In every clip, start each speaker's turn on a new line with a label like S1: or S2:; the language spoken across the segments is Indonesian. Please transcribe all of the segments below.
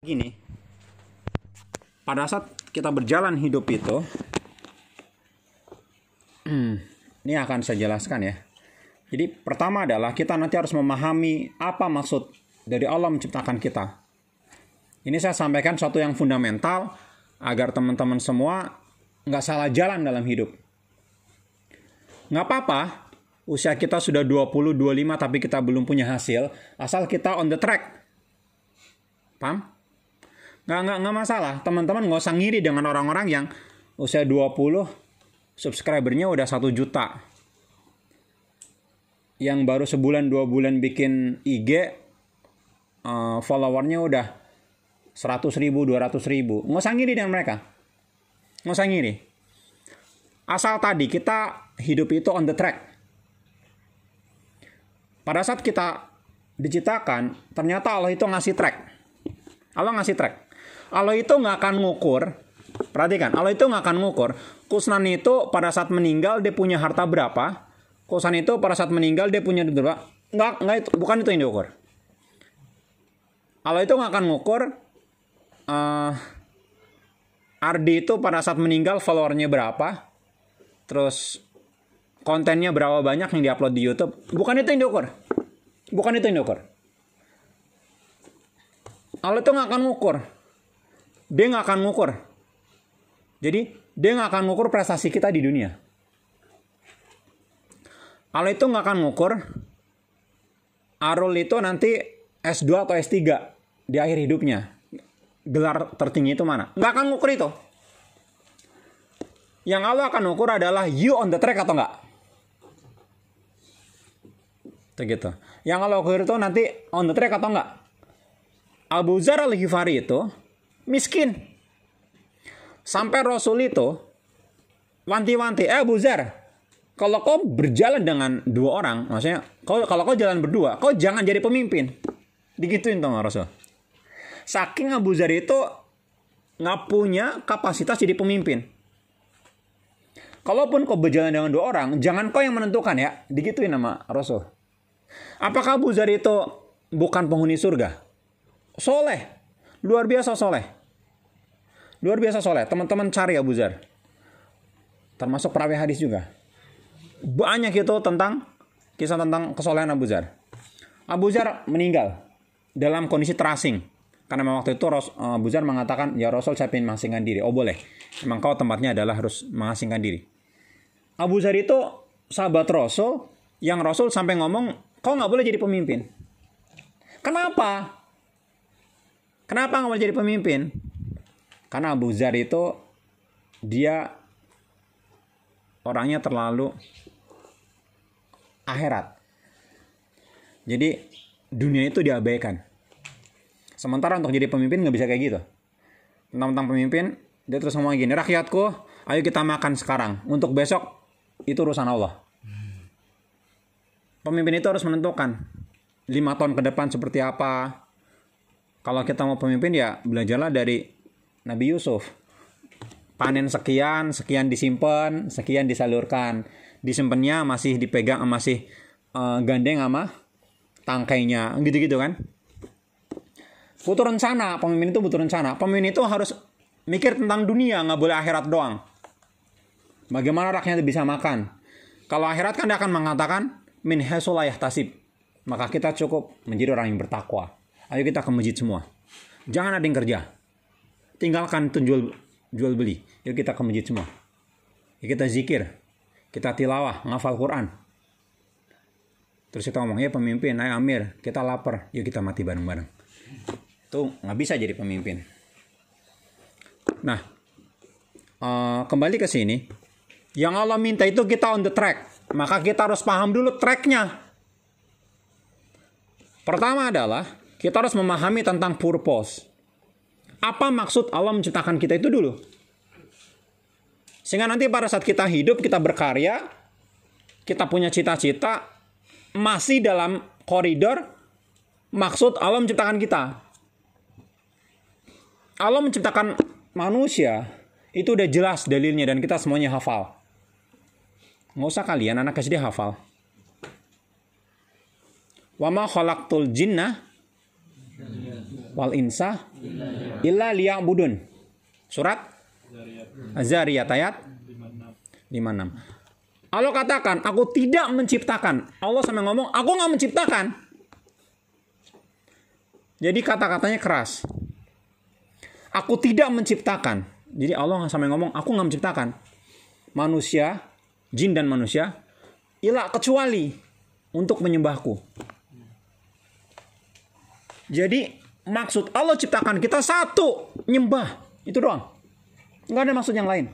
S1: gini. Pada saat kita berjalan hidup itu ini akan saya jelaskan ya. Jadi pertama adalah kita nanti harus memahami apa maksud dari Allah menciptakan kita. Ini saya sampaikan satu yang fundamental agar teman-teman semua nggak salah jalan dalam hidup. Nggak apa-apa usia kita sudah 20, 25 tapi kita belum punya hasil asal kita on the track. Paham? Nggak nggak nggak masalah. Teman-teman nggak usah ngiri dengan orang-orang yang usia 20 subscribernya udah satu juta. Yang baru sebulan dua bulan bikin IG uh, followernya udah 100 ribu 200 ribu. Nggak usah ngiri dengan mereka. Nggak usah ngiri. Asal tadi kita hidup itu on the track. Pada saat kita diciptakan ternyata Allah itu ngasih track. Allah ngasih track Allah itu nggak akan ngukur. Perhatikan Allah itu nggak akan ngukur. Kusnan itu pada saat meninggal dia punya harta berapa? Kusnan itu pada saat meninggal dia punya berapa? Nggak nggak itu bukan itu yang diukur. Allah itu nggak akan ngukur uh, Ardi itu pada saat meninggal followernya berapa? Terus kontennya berapa banyak yang diupload di YouTube? Bukan itu yang diukur. Bukan itu yang diukur. Allah itu nggak akan ngukur dia nggak akan ngukur. Jadi dia nggak akan ngukur prestasi kita di dunia. Allah itu nggak akan ngukur Arul itu nanti S2 atau S3 di akhir hidupnya. Gelar tertinggi itu mana? Nggak akan ngukur itu. Yang Allah akan ngukur adalah you on the track atau enggak. Itu gitu. Yang Allah ukur itu nanti on the track atau enggak. Abu Zar al-Ghifari itu miskin. Sampai Rasul itu wanti-wanti, eh Abu Zar, kalau kau berjalan dengan dua orang, maksudnya kau kalau kau jalan berdua, kau jangan jadi pemimpin. Digituin tuh Rasul. Saking Abu Zar itu nggak punya kapasitas jadi pemimpin. Kalaupun kau berjalan dengan dua orang, jangan kau yang menentukan ya. Digituin nama Rasul. Apakah Abu Zar itu bukan penghuni surga? Soleh. Luar biasa soleh. Luar biasa soleh. Teman-teman cari Abu Zar. Termasuk perawi hadis juga. Banyak itu tentang kisah tentang kesolehan Abu Zar. Abu Zar meninggal dalam kondisi terasing. Karena waktu itu Abu Zar mengatakan, ya Rasul saya ingin mengasingkan diri. Oh boleh. Memang kau tempatnya adalah harus mengasingkan diri. Abu Zar itu sahabat Rasul yang Rasul sampai ngomong, kau nggak boleh jadi pemimpin. Kenapa? Kenapa nggak boleh jadi pemimpin? Karena Abu Zar itu dia orangnya terlalu akhirat. Jadi dunia itu diabaikan. Sementara untuk jadi pemimpin nggak bisa kayak gitu. Tentang-tentang pemimpin, dia terus ngomong gini, rakyatku, ayo kita makan sekarang. Untuk besok, itu urusan Allah. Pemimpin itu harus menentukan lima tahun ke depan seperti apa. Kalau kita mau pemimpin ya belajarlah dari Nabi Yusuf. Panen sekian, sekian disimpan, sekian disalurkan. Disimpannya masih dipegang, masih uh, gandeng sama tangkainya, gitu-gitu kan. Butuh rencana, pemimpin itu butuh rencana. Pemimpin itu harus mikir tentang dunia, nggak boleh akhirat doang. Bagaimana rakyat bisa makan? Kalau akhirat kan dia akan mengatakan, min hasulayah tasib. Maka kita cukup menjadi orang yang bertakwa. Ayo kita ke masjid semua. Jangan ada yang kerja tinggalkan itu jual jual beli. Yuk kita ke masjid semua. Yuk kita zikir. Kita tilawah, ngafal Quran. Terus kita ngomong, ya pemimpin, ayo Amir, kita lapar. Yuk kita mati bareng-bareng. Itu nggak bisa jadi pemimpin. Nah, uh, kembali ke sini. Yang Allah minta itu kita on the track. Maka kita harus paham dulu tracknya. Pertama adalah kita harus memahami tentang purpose apa maksud Allah menciptakan kita itu dulu. Sehingga nanti pada saat kita hidup, kita berkarya, kita punya cita-cita, masih dalam koridor maksud Allah menciptakan kita. Allah menciptakan manusia, itu udah jelas dalilnya dan kita semuanya hafal. Nggak usah kalian, anak SD hafal. Wama khalaqtul jinnah wal insa illa liya'budun. Surat Az-Zariyat ayat 56. Allah katakan, aku tidak menciptakan. Allah sampai ngomong, aku nggak menciptakan. Jadi kata-katanya keras. Aku tidak menciptakan. Jadi Allah sampai ngomong, aku nggak menciptakan. Manusia, jin dan manusia, ilah kecuali untuk menyembahku. Jadi maksud Allah ciptakan kita satu, nyembah. Itu doang. Nggak ada maksud yang lain.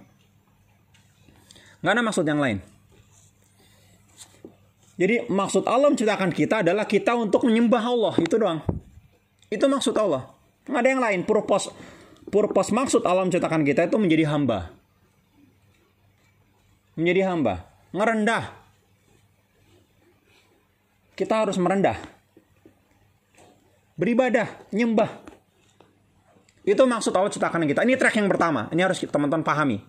S1: Nggak ada maksud yang lain. Jadi maksud Allah menciptakan kita adalah kita untuk menyembah Allah. Itu doang. Itu maksud Allah. Nggak ada yang lain. Purpose, purpose maksud Allah menciptakan kita itu menjadi hamba. Menjadi hamba. Ngerendah. Kita harus merendah. Beribadah, nyembah. Itu maksud Allah ciptakan kita. Ini track yang pertama. Ini harus teman-teman pahami.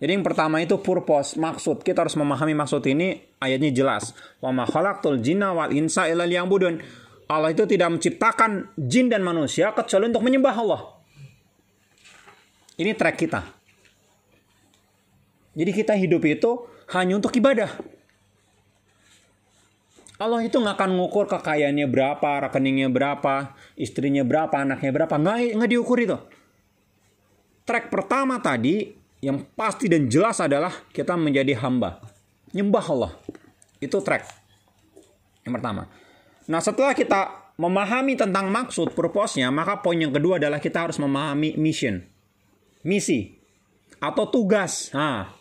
S1: Jadi yang pertama itu purpose, maksud. Kita harus memahami maksud ini. Ayatnya jelas. Wa ma khalaqtul jinna wal insa illa liya'budun. Allah itu tidak menciptakan jin dan manusia kecuali untuk menyembah Allah. Ini track kita. Jadi kita hidup itu hanya untuk ibadah. Allah itu nggak akan ngukur kekayaannya berapa, rekeningnya berapa, istrinya berapa, anaknya berapa. Nggak, nggak diukur itu. Track pertama tadi yang pasti dan jelas adalah kita menjadi hamba. Nyembah Allah. Itu track. Yang pertama. Nah setelah kita memahami tentang maksud, purpose-nya, maka poin yang kedua adalah kita harus memahami mission. Misi. Atau tugas. Nah,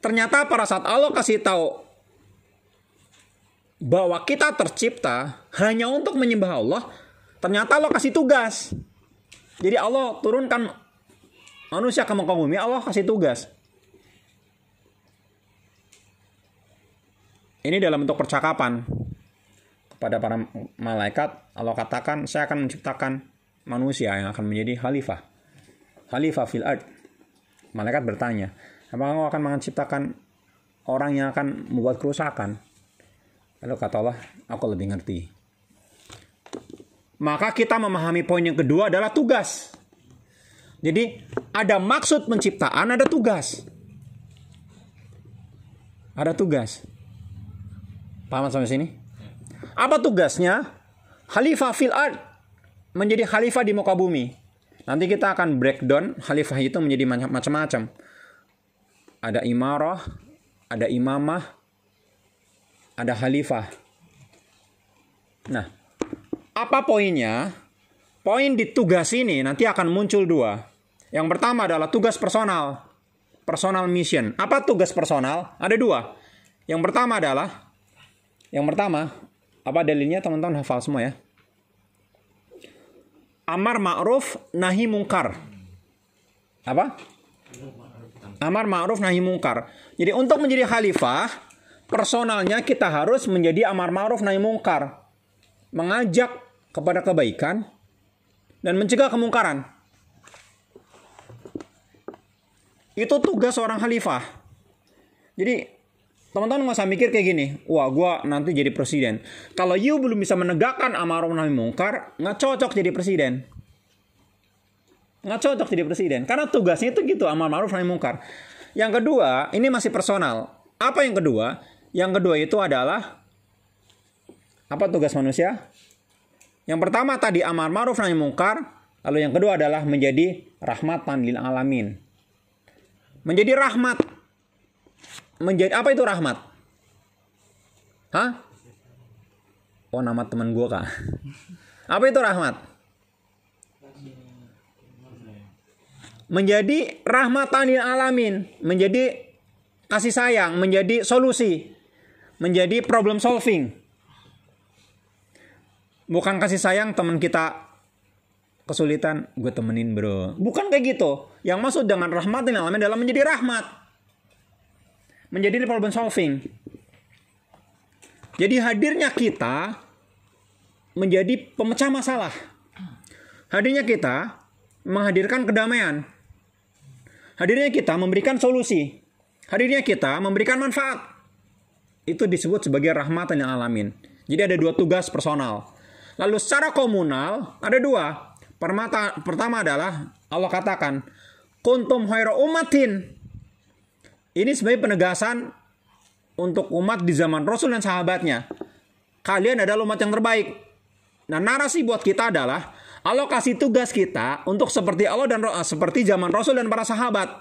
S1: ternyata pada saat Allah kasih tahu bahwa kita tercipta hanya untuk menyembah Allah, ternyata Allah kasih tugas. Jadi Allah turunkan manusia ke muka bumi, Allah kasih tugas. Ini dalam bentuk percakapan kepada para malaikat, Allah katakan, saya akan menciptakan manusia yang akan menjadi khalifah. Khalifah fil ard. Malaikat bertanya, apakah engkau akan menciptakan orang yang akan membuat kerusakan? Lalu kata Allah, aku lebih ngerti. Maka kita memahami poin yang kedua adalah tugas. Jadi ada maksud penciptaan, ada tugas. Ada tugas. Paham sampai sini? Apa tugasnya? Khalifah fil ard. Menjadi khalifah di muka bumi. Nanti kita akan breakdown khalifah itu menjadi macam-macam. Ada imarah, ada imamah, ada khalifah. Nah, apa poinnya? Poin di tugas ini nanti akan muncul dua. Yang pertama adalah tugas personal. Personal mission. Apa tugas personal? Ada dua. Yang pertama adalah yang pertama, apa dalilnya teman-teman hafal semua ya? Amar ma'ruf nahi mungkar. Apa? Amar ma'ruf nahi mungkar. Jadi untuk menjadi khalifah, personalnya kita harus menjadi amar ma'ruf nahi mungkar. Mengajak kepada kebaikan dan mencegah kemungkaran. Itu tugas seorang khalifah. Jadi teman-teman nggak usah mikir kayak gini, wah gue nanti jadi presiden. Kalau you belum bisa menegakkan amar ma'ruf nahi mungkar, nggak cocok jadi presiden. Nggak cocok jadi presiden. Karena tugasnya itu gitu, amar ma'ruf nahi mungkar. Yang kedua, ini masih personal. Apa yang kedua? Yang kedua itu adalah apa tugas manusia? Yang pertama tadi amar ma'ruf nahi mungkar, lalu yang kedua adalah menjadi rahmatan lil alamin. Menjadi rahmat. Menjadi apa itu rahmat? Hah? Oh nama teman gua kak. Apa itu rahmat? Menjadi rahmatan lil alamin, menjadi kasih sayang, menjadi solusi menjadi problem solving. Bukan kasih sayang teman kita kesulitan, gue temenin bro. Bukan kayak gitu. Yang maksud dengan rahmat ini alamin adalah menjadi rahmat. Menjadi problem solving. Jadi hadirnya kita menjadi pemecah masalah. Hadirnya kita menghadirkan kedamaian. Hadirnya kita memberikan solusi. Hadirnya kita memberikan manfaat itu disebut sebagai rahmatan yang alamin. Jadi ada dua tugas personal. Lalu secara komunal ada dua. Permata, pertama adalah Allah katakan, kuntum khaira umatin. Ini sebagai penegasan untuk umat di zaman Rasul dan sahabatnya. Kalian adalah umat yang terbaik. Nah, narasi buat kita adalah Allah kasih tugas kita untuk seperti Allah dan seperti zaman Rasul dan para sahabat.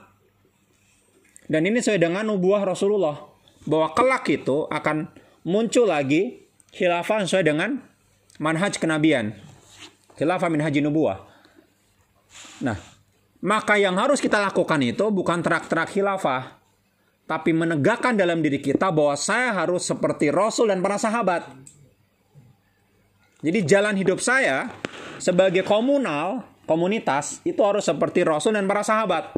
S1: Dan ini sesuai dengan nubuah Rasulullah bahwa kelak itu akan muncul lagi khilafah sesuai dengan manhaj kenabian. Khilafah min haji nubuah. Nah, maka yang harus kita lakukan itu bukan terak-terak khilafah, tapi menegakkan dalam diri kita bahwa saya harus seperti Rasul dan para sahabat. Jadi jalan hidup saya sebagai komunal, komunitas itu harus seperti Rasul dan para sahabat.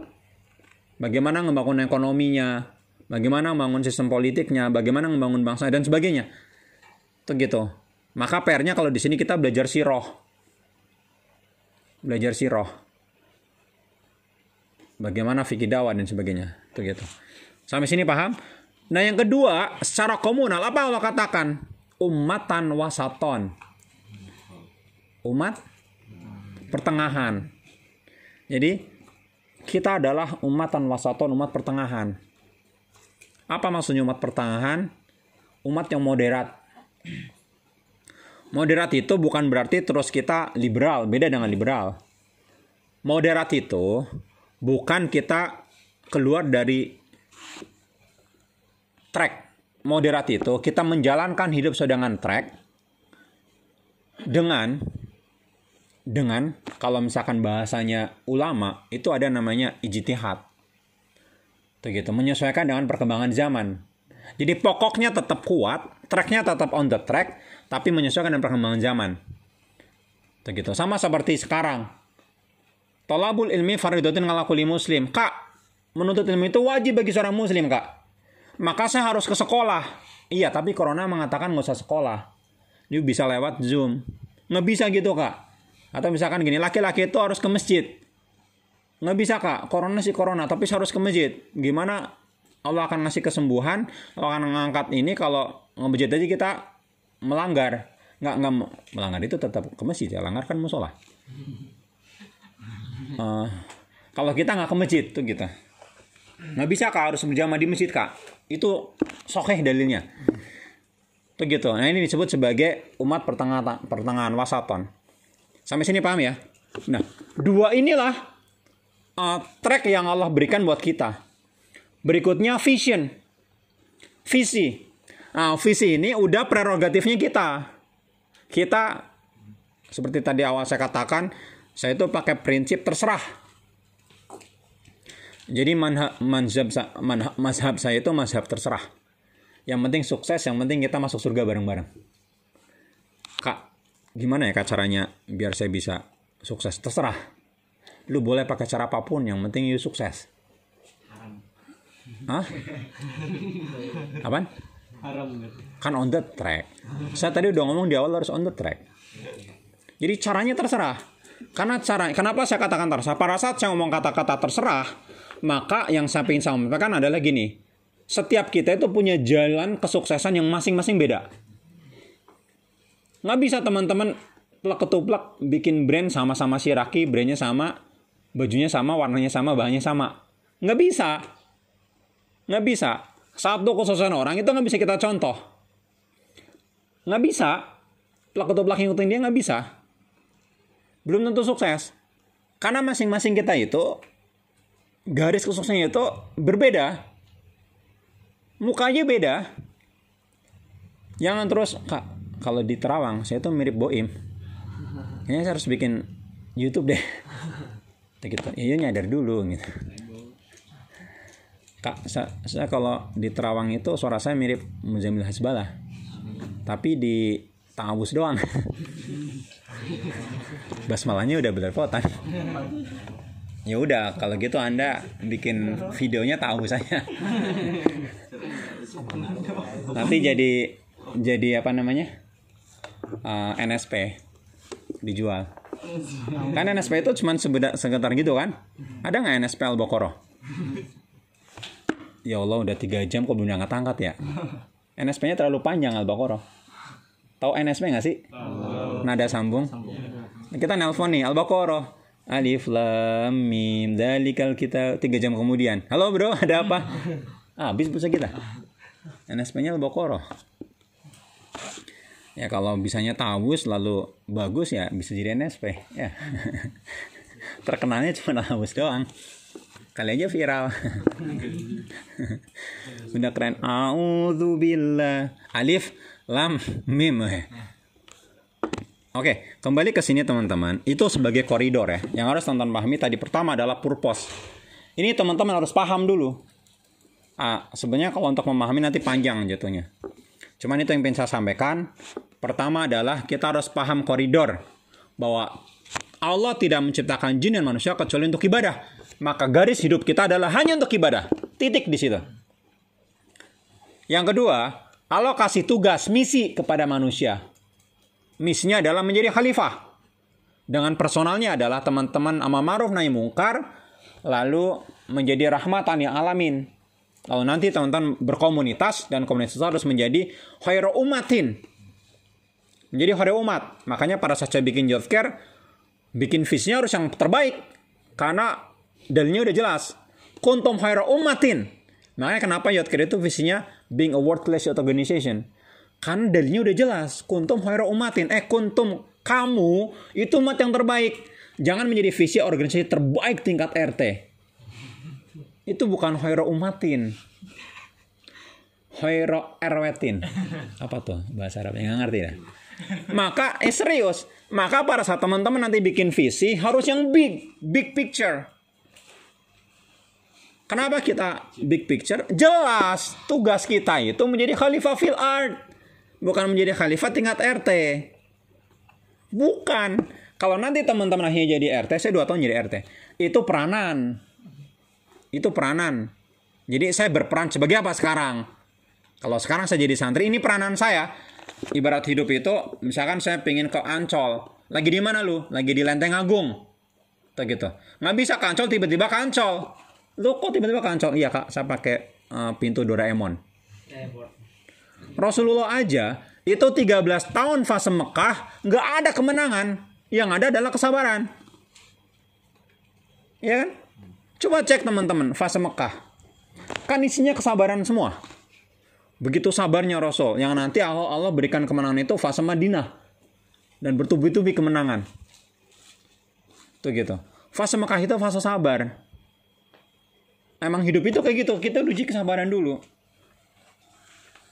S1: Bagaimana membangun ekonominya, bagaimana membangun sistem politiknya, bagaimana membangun bangsa dan sebagainya. Itu gitu. Maka PR-nya kalau di sini kita belajar siroh. Belajar siroh. Bagaimana fikih dakwah dan sebagainya. Itu gitu. Sampai sini paham? Nah yang kedua, secara komunal apa Allah katakan? Umatan wasaton. Umat pertengahan. Jadi kita adalah umatan wasaton, umat pertengahan. Apa maksudnya umat pertengahan? Umat yang moderat. Moderat itu bukan berarti terus kita liberal, beda dengan liberal. Moderat itu bukan kita keluar dari track. Moderat itu kita menjalankan hidup sedangkan track dengan dengan kalau misalkan bahasanya ulama itu ada namanya ijtihad. Begitu, menyesuaikan dengan perkembangan zaman. Jadi pokoknya tetap kuat, tracknya tetap on the track, tapi menyesuaikan dengan perkembangan zaman. Begitu. Sama seperti sekarang. Tolabul ilmi faridatin ngalakuli muslim. Kak, menuntut ilmu itu wajib bagi seorang muslim, Kak. Maka saya harus ke sekolah. Iya, tapi corona mengatakan nggak usah sekolah. Ini bisa lewat Zoom. Nggak bisa gitu, Kak. Atau misalkan gini, laki-laki itu harus ke masjid. Nggak bisa, Kak. Corona sih corona, tapi harus ke masjid. Gimana? Allah akan ngasih kesembuhan, Allah akan mengangkat ini kalau nge aja kita melanggar. Nggak nggak melanggar itu tetap ke masjid ya. Langgar kan musola. Uh, kalau kita nggak ke masjid tuh kita nggak bisa kak. Harus berjamaah di masjid kak. Itu sokeh dalilnya. Tuh gitu. Nah ini disebut sebagai umat pertengahan pertengahan wasaton. Sampai sini paham ya? Nah dua inilah uh, track yang Allah berikan buat kita berikutnya vision visi Nah, visi ini udah prerogatifnya kita. Kita seperti tadi awal saya katakan, saya itu pakai prinsip terserah. Jadi manha, manhab, manhab, mazhab saya itu mazhab terserah. Yang penting sukses, yang penting kita masuk surga bareng-bareng. Kak, gimana ya kak caranya biar saya bisa sukses? Terserah. Lu boleh pakai cara apa pun, yang penting you sukses. Hah? Apaan? Kan on the track. Saya tadi udah ngomong di awal harus on the track. Jadi caranya terserah. Karena cara kenapa saya katakan terserah? Pada saat saya ngomong kata-kata terserah, maka yang saya ingin sampaikan adalah gini. Setiap kita itu punya jalan kesuksesan yang masing-masing beda. Nggak bisa teman-teman plek ketuplak bikin brand sama-sama si Raki, brandnya sama, bajunya sama, warnanya sama, bahannya sama. Nggak bisa. Nggak bisa satu kesuksesan orang itu nggak bisa kita contoh. Nggak bisa. Plak atau plak ngikutin dia nggak bisa. Belum tentu sukses. Karena masing-masing kita itu garis kesuksesannya itu berbeda. Mukanya beda. Jangan terus, Kak, kalau di Terawang saya tuh mirip Boim. Kayaknya saya harus bikin YouTube deh. Gitu. Iya nyadar dulu gitu. Kak, saya, saya kalau di Terawang itu suara saya mirip Muzamil Hasbalah. Tapi di Tangabus doang. Basmalahnya udah belepotan. ya udah, kalau gitu Anda bikin videonya tahu saya. Nanti jadi jadi apa namanya? Uh, eh, NSP dijual. Kan NSP itu cuma sebentar gitu kan? Ada nggak NSP Albokoro? Ya Allah udah tiga jam kok belum angkat-angkat ya. NSP-nya terlalu panjang Al-Baqarah. Tahu NSP nggak sih? nada sambung. Kita nelpon nih Al-Baqarah. Alif lam mim dalikal kita tiga jam kemudian. Halo bro, ada apa? Ah, habis pulsa kita. NSP-nya Al-Baqarah. Ya kalau bisanya tabus lalu bagus ya bisa jadi NSP ya. Terkenalnya cuma tabus doang. Kali aja viral. Udah keren. A'udzubillah. Alif lam mim. Oke, kembali ke sini teman-teman. Itu sebagai koridor ya. Yang harus teman-teman pahami tadi pertama adalah purpose. Ini teman-teman harus paham dulu. Ah, sebenarnya kalau untuk memahami nanti panjang jatuhnya. Cuman itu yang ingin saya sampaikan. Pertama adalah kita harus paham koridor bahwa Allah tidak menciptakan jin dan manusia kecuali untuk ibadah. Maka garis hidup kita adalah hanya untuk ibadah. Titik di situ. Yang kedua, Allah kasih tugas misi kepada manusia misinya adalah menjadi khalifah. Dengan personalnya adalah teman-teman ama ma'ruf nahi mungkar, lalu menjadi rahmatan yang alamin. Lalu nanti teman-teman berkomunitas dan komunitas harus menjadi khairu umatin. Menjadi khairu umat. Makanya pada saat saya bikin job care, bikin visinya harus yang terbaik. Karena dalilnya udah jelas. Kuntum khairu umatin. Makanya kenapa job care itu visinya being a world-class organization. Kan dalilnya udah jelas. Kuntum khaira umatin. Eh kuntum kamu itu umat yang terbaik. Jangan menjadi visi organisasi terbaik tingkat RT. Itu bukan khaira umatin. Khaira erwetin. Apa tuh bahasa Arab? Nggak ngerti ya. Maka eh serius. Maka pada saat teman-teman nanti bikin visi harus yang big, big picture. Kenapa kita big picture? Jelas tugas kita itu menjadi khalifah fil art bukan menjadi khalifah tingkat RT. Bukan. Kalau nanti teman-teman akhirnya jadi RT, saya dua tahun jadi RT. Itu peranan. Itu peranan. Jadi saya berperan sebagai apa sekarang? Kalau sekarang saya jadi santri, ini peranan saya. Ibarat hidup itu, misalkan saya pengen ke Ancol. Lagi di mana lu? Lagi di Lenteng Agung. Tuh gitu. Nggak bisa ke Ancol, tiba-tiba ke Ancol. Lu kok tiba-tiba ke Ancol? Iya kak, saya pakai uh, pintu Doraemon. Rasulullah aja itu 13 tahun fase Mekah nggak ada kemenangan. Yang ada adalah kesabaran. Ya kan? Coba cek teman-teman fase Mekah. Kan isinya kesabaran semua. Begitu sabarnya Rasul. Yang nanti Allah, Allah berikan kemenangan itu fase Madinah. Dan bertubi-tubi kemenangan. Tuh gitu. Fase Mekah itu fase sabar. Emang hidup itu kayak gitu. Kita uji kesabaran dulu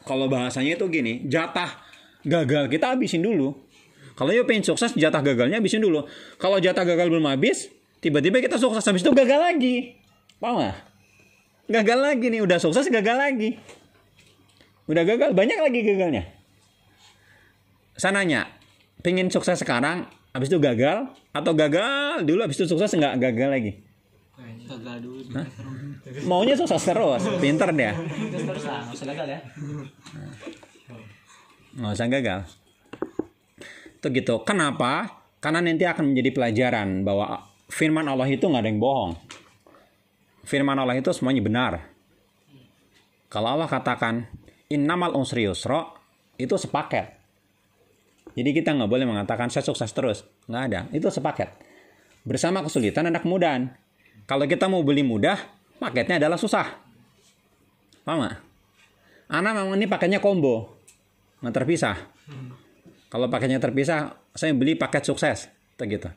S1: kalau bahasanya itu gini, jatah gagal kita habisin dulu. Kalau ya pengen sukses, jatah gagalnya habisin dulu. Kalau jatah gagal belum habis, tiba-tiba kita sukses habis itu gagal lagi. Paham gak? Gagal lagi nih, udah sukses gagal lagi. Udah gagal, banyak lagi gagalnya. Sananya, pengen sukses sekarang, habis itu gagal, atau gagal dulu habis itu sukses nggak gagal lagi? Gagal dulu. Hah? Maunya sukses terus, pinter dia. Terus lah, nggak usah gagal ya. Nggak usah gagal. Itu gitu. Kenapa? Karena nanti akan menjadi pelajaran bahwa firman Allah itu nggak ada yang bohong. Firman Allah itu semuanya benar. Kalau Allah katakan innamal unsri yusra itu sepaket. Jadi kita nggak boleh mengatakan saya sukses terus. Nggak ada. Itu sepaket. Bersama kesulitan ada kemudahan. Kalau kita mau beli mudah, paketnya adalah susah. Paham gak? Anak memang ini paketnya combo. Nggak terpisah. Kalau paketnya terpisah, saya beli paket sukses. Gitu.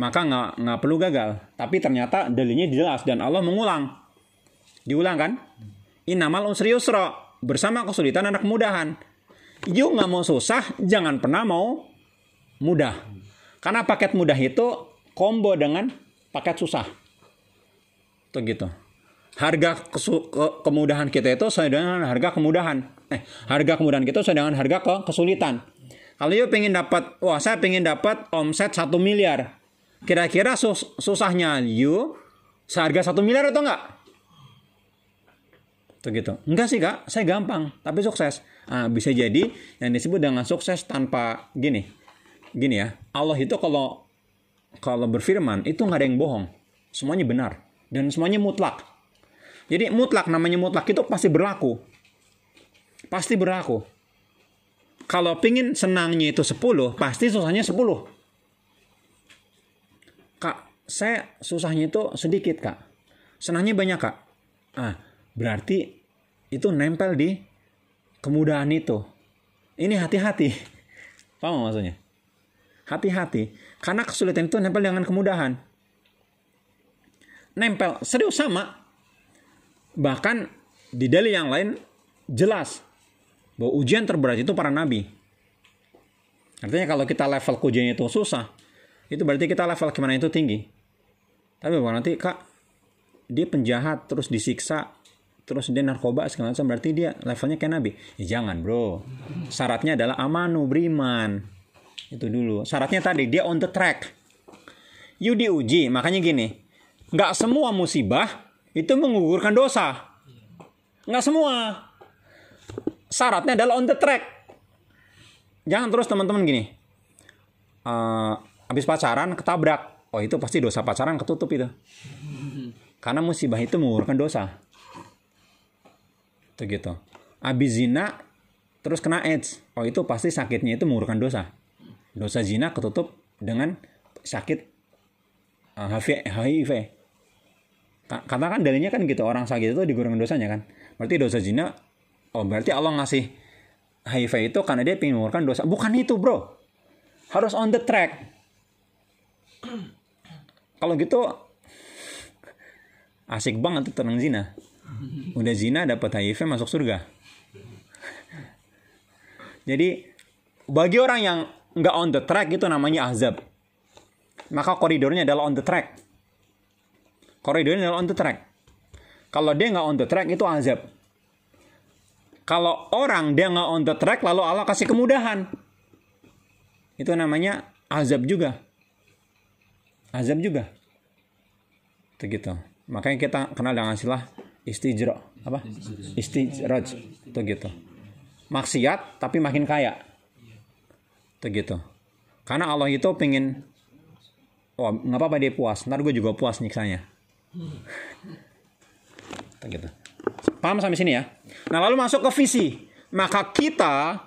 S1: Maka nggak nggak perlu gagal. Tapi ternyata dalilnya jelas dan Allah mengulang. Diulang kan? Inamal yusra. Bersama kesulitan anak kemudahan. You nggak mau susah, jangan pernah mau mudah. Karena paket mudah itu combo dengan paket susah. Tuh gitu. Harga kesu, ke, kemudahan kita itu sesuai dengan harga kemudahan. Eh, harga kemudahan kita sesuai dengan harga ke, kesulitan. Kalau you pengen dapat, wah saya pengen dapat omset 1 miliar. Kira-kira sus, susahnya you seharga 1 miliar atau enggak? Tuh gitu. Enggak sih kak, saya gampang, tapi sukses. Nah, bisa jadi yang disebut dengan sukses tanpa gini. Gini ya, Allah itu kalau kalau berfirman itu nggak ada yang bohong. Semuanya benar. Dan semuanya mutlak. Jadi mutlak namanya mutlak itu pasti berlaku. Pasti berlaku. Kalau pingin senangnya itu 10, pasti susahnya 10. Saya susahnya itu sedikit, Kak. Senangnya banyak, Kak. Ah, berarti itu nempel di kemudahan itu. Ini hati-hati. Paham maksudnya? Hati-hati. Karena kesulitan itu nempel dengan kemudahan. Nempel, serius sama. Bahkan di dalil yang lain jelas bahwa ujian terberat itu para nabi. Artinya kalau kita level ujian itu susah, itu berarti kita level gimana itu tinggi. Tapi bukan nanti kak dia penjahat terus disiksa terus dia narkoba segala macam berarti dia levelnya kayak nabi. Ya jangan bro. Syaratnya adalah amanu beriman. Itu dulu. Syaratnya tadi dia on the track. You diuji makanya gini. Nggak semua musibah itu menggugurkan dosa. Nggak semua syaratnya adalah on the track. Jangan terus teman-teman gini. Uh, habis pacaran ketabrak. Oh itu pasti dosa pacaran ketutup itu. Karena musibah itu mengurungkan dosa. Itu gitu. Habis zina terus kena AIDS. Oh itu pasti sakitnya itu mengurungkan dosa. Dosa zina ketutup dengan sakit uh, HIV. HIV. Katakan dalilnya kan gitu orang sakit itu digurungkan dosanya kan. Berarti dosa zina Oh berarti Allah ngasih HIV itu karena dia ingin mengurangkan dosa. Bukan itu bro. Harus on the track. Kalau gitu asik banget tuh tenang zina. Udah zina dapat HIV masuk surga. Jadi bagi orang yang nggak on the track itu namanya azab. Maka koridornya adalah on the track. Koridornya adalah on the track. Kalau dia nggak on the track itu azab kalau orang dia nggak on the track lalu Allah kasih kemudahan itu namanya azab juga azab juga. Itu gitu makanya kita kenal dengan istilah istijro apa? Istijroj. Itu gitu maksiat tapi makin kaya. Itu gitu karena Allah itu pengen oh nggak apa-apa dia puas ntar gue juga puas nyiksanya. Itu gitu Paham sampai sini ya? Nah, lalu masuk ke visi. Maka kita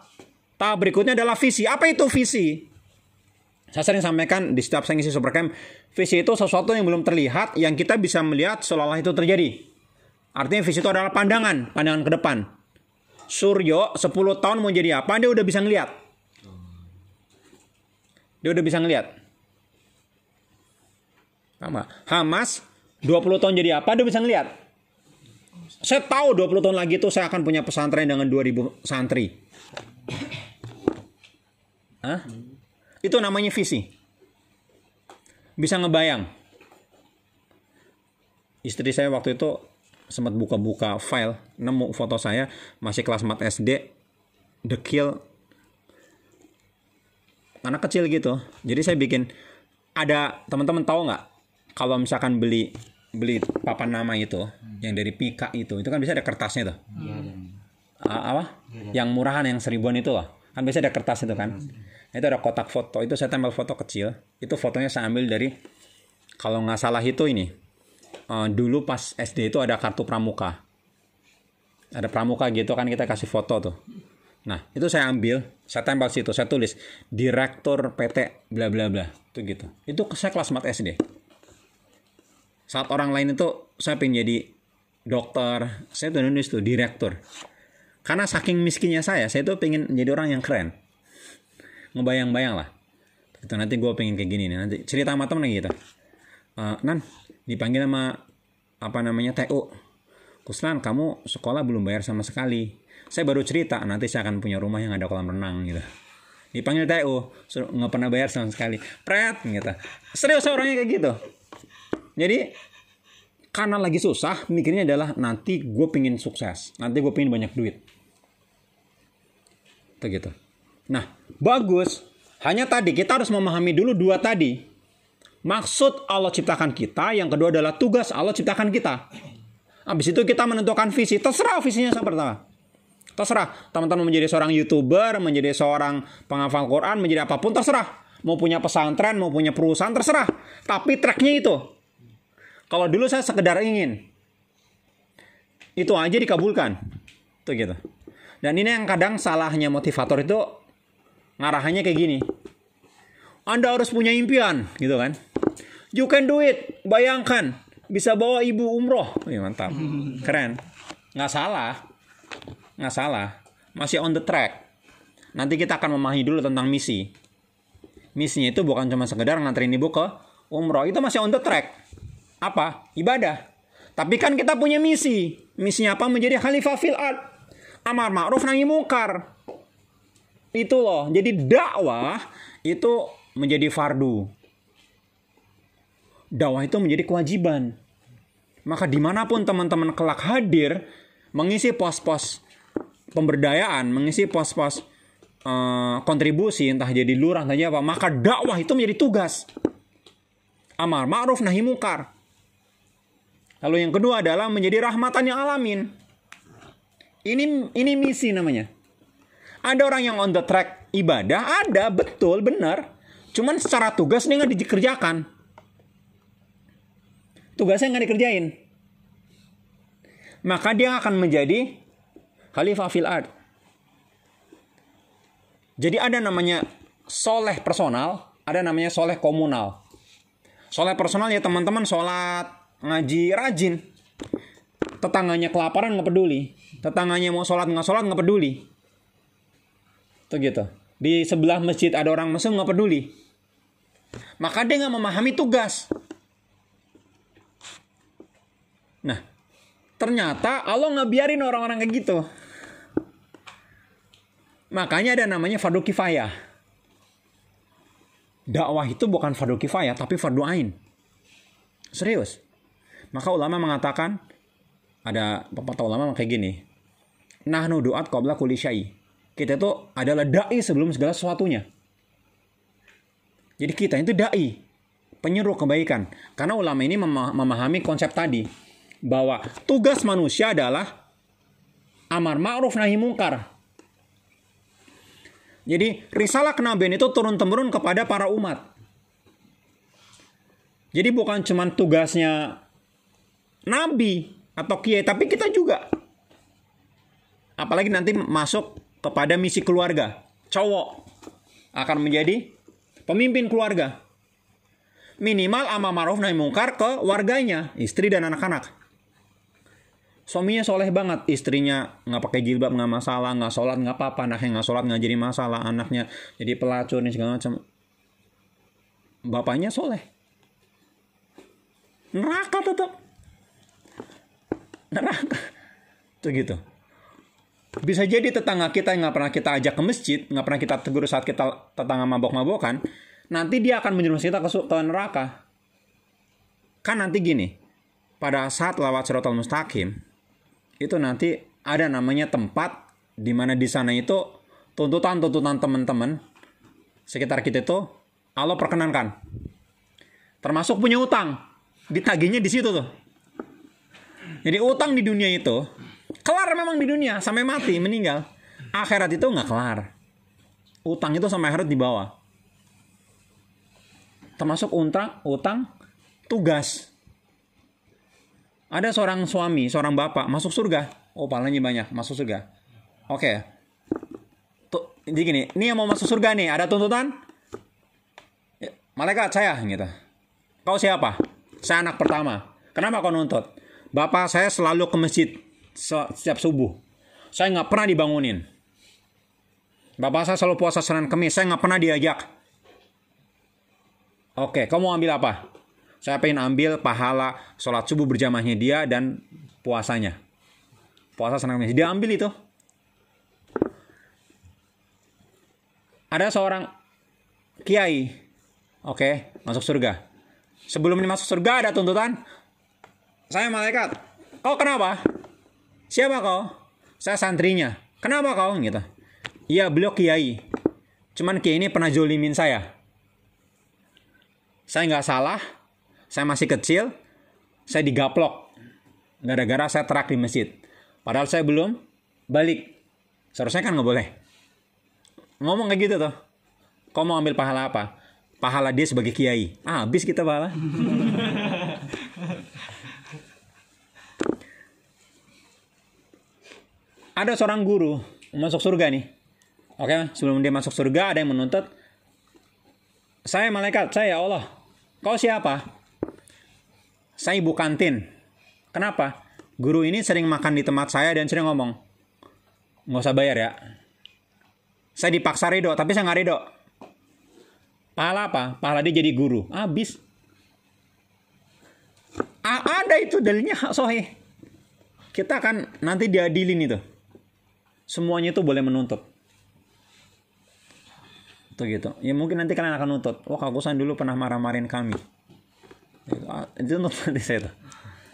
S1: tahap berikutnya adalah visi. Apa itu visi? Saya sering sampaikan di setiap saya ngisi supercamp, visi itu sesuatu yang belum terlihat yang kita bisa melihat seolah-olah itu terjadi. Artinya visi itu adalah pandangan, pandangan ke depan. Suryo 10 tahun mau jadi apa, dia udah bisa ngeliat. Dia udah bisa ngeliat. Sama. Hamas 20 tahun jadi apa, dia bisa ngeliat. Saya tahu 20 tahun lagi itu saya akan punya pesantren dengan 2000 santri. Hah? Itu namanya visi. Bisa ngebayang. Istri saya waktu itu sempat buka-buka file, nemu foto saya masih kelas 4 SD, dekil, anak kecil gitu. Jadi saya bikin, ada teman-teman tahu nggak kalau misalkan beli beli papan nama itu hmm. yang dari Pika itu itu kan bisa ada kertasnya tuh ya, uh, apa ya, yang murahan yang seribuan itu loh kan biasa ada kertas itu kan hmm. Itu ada kotak foto. Itu saya tempel foto kecil. Itu fotonya saya ambil dari kalau nggak salah itu ini. Uh, dulu pas SD itu ada kartu pramuka. Ada pramuka gitu kan kita kasih foto tuh. Nah itu saya ambil saya tempel situ saya tulis direktur PT bla bla bla itu gitu. Itu saya kelas 4 SD saat orang lain itu saya pengen jadi dokter. Saya tuh nulis tuh direktur. Karena saking miskinnya saya saya tuh pengen jadi orang yang keren ngebayang-bayang lah. Itu nanti gue pengen kayak gini nih. Nanti cerita sama temen gitu. Uh, nan dipanggil sama apa namanya TU Kuslan kamu sekolah belum bayar sama sekali. Saya baru cerita nanti saya akan punya rumah yang ada kolam renang gitu. Dipanggil TU nggak pernah bayar sama sekali. Pret gitu. Serius orangnya kayak gitu. Jadi karena lagi susah, mikirnya adalah nanti gue pengen sukses, nanti gue pengen banyak duit. Itu gitu. Nah, bagus. Hanya tadi kita harus memahami dulu dua tadi. Maksud Allah ciptakan kita, yang kedua adalah tugas Allah ciptakan kita. Habis itu kita menentukan visi. Terserah visinya seperti apa. Terserah. Teman-teman menjadi seorang YouTuber, menjadi seorang penghafal Quran, menjadi apa pun terserah. Mau punya pesantren, mau punya perusahaan terserah. Tapi tracknya itu. Kalau dulu saya sekedar ingin. Itu aja dikabulkan. Tuh gitu. Dan ini yang kadang salahnya motivator itu ngarahannya kayak gini. Anda harus punya impian, gitu kan? You can do it. Bayangkan bisa bawa ibu umroh. Wih, mantap. Keren. Nggak salah. Nggak salah. Masih on the track. Nanti kita akan memahami dulu tentang misi. Misinya itu bukan cuma sekedar nganterin ibu ke umroh. Itu masih on the track. Apa? Ibadah. Tapi kan kita punya misi. Misinya apa? Menjadi khalifah fil ard. Amar ma'ruf nahi mungkar. Itu loh. Jadi dakwah itu menjadi fardu. Dakwah itu menjadi kewajiban. Maka di mana pun teman-teman kelak hadir, mengisi pos-pos pemberdayaan, mengisi pos-pos uh, kontribusi, entah jadi lurah, entah jadi apa, maka dakwah itu menjadi tugas. Amar ma'ruf nahi mungkar. Lalu yang kedua adalah menjadi rahmatan yang alamin. Ini ini misi namanya. Ada orang yang on the track ibadah, ada betul benar. Cuman secara tugas dia nggak dikerjakan tugasnya nggak dikerjain. Maka dia akan menjadi khalifah fil ard. Jadi ada namanya soleh personal, ada namanya soleh komunal. Soleh personal ya teman-teman sholat, ngaji, rajin. Tetangganya kelaparan nggak peduli. Tetangganya mau sholat nggak sholat nggak peduli. Itu gitu. Di sebelah masjid ada orang mesum nggak peduli. Maka dia nggak memahami tugas. Nah, ternyata Allah nggak biarin orang-orang kayak gitu. Makanya ada namanya fardu kifayah. Dakwah itu bukan fardu kifayah, tapi fardu ain. Serius. Maka ulama mengatakan, ada pepatah ulama kayak gini. Nah, duat qabla kulli syai. Kita itu adalah dai sebelum segala sesuatunya. Jadi kita itu dai, penyuruh kebaikan. Karena ulama ini memahami konsep tadi bahwa tugas manusia adalah amar ma'ruf nahi mungkar. Jadi risalah kenabian itu turun temurun kepada para umat. Jadi bukan cuma tugasnya nabi atau kiai, tapi kita juga. Apalagi nanti masuk kepada misi keluarga. Cowok akan menjadi pemimpin keluarga. Minimal amar ma'ruf nahi mungkar ke warganya, istri dan anak-anak. Suaminya soleh banget. Istrinya nggak pakai jilbab nggak masalah nggak sholat nggak apa-apa. Anaknya nggak sholat nggak jadi masalah. Anaknya jadi pelacur nih segala macam. Bapaknya soleh. Neraka tetap. Neraka. Tuh gitu bisa jadi tetangga kita yang nggak pernah kita ajak ke masjid nggak pernah kita tegur saat kita tetangga mabok-mabokan nanti dia akan menjerumus kita ke, ke neraka kan nanti gini pada saat lewat suratul mustaqim itu nanti ada namanya tempat di mana di sana itu tuntutan-tuntutan teman-teman sekitar kita itu Allah perkenankan. Termasuk punya utang. Ditagihnya di situ tuh. Jadi utang di dunia itu kelar memang di dunia sampai mati meninggal. Akhirat itu nggak kelar. Utang itu sampai akhirat dibawa. Termasuk utang, utang tugas ada seorang suami, seorang bapak masuk surga. Oh, pahalanya banyak, masuk surga. Oke. Okay. Tuh, jadi gini, ini yang mau masuk surga nih, ada tuntutan? Ya, malaikat saya gitu. Kau siapa? Saya anak pertama. Kenapa kau nuntut? Bapak saya selalu ke masjid setiap subuh. Saya nggak pernah dibangunin. Bapak saya selalu puasa Senin Kemis. Saya nggak pernah diajak. Oke, kamu ambil apa? Saya pengen ambil pahala sholat subuh berjamahnya dia dan puasanya. Puasa senang Dia ambil itu. Ada seorang kiai. Oke, masuk surga. Sebelum ini masuk surga ada tuntutan. Saya malaikat. Kau kenapa? Siapa kau? Saya santrinya. Kenapa kau? Gitu. Iya, beliau kiai. Cuman kiai ini pernah jolimin saya. Saya nggak salah, saya masih kecil, saya digaplok gara-gara saya terak di masjid. Padahal saya belum balik. Seharusnya kan nggak boleh. Ngomong kayak gitu tuh. Kau mau ambil pahala apa? Pahala dia sebagai kiai. Ah, habis kita pahala. Ada seorang guru masuk surga nih. Oke, sebelum dia masuk surga ada yang menuntut saya malaikat, saya ya Allah. Kau siapa? Saya ibu kantin. Kenapa? Guru ini sering makan di tempat saya dan sering ngomong. Nggak usah bayar ya. Saya dipaksa ridho, tapi saya nggak ridho. Pahala apa? Pahala dia jadi guru. Habis. A- ada itu dalilnya sohih. Kita akan nanti diadilin itu. Semuanya itu boleh menuntut. Itu gitu. Ya mungkin nanti kalian akan nuntut. Wah, Kak Kusan dulu pernah marah-marahin kami. Itu, nuntut nanti saya tuh.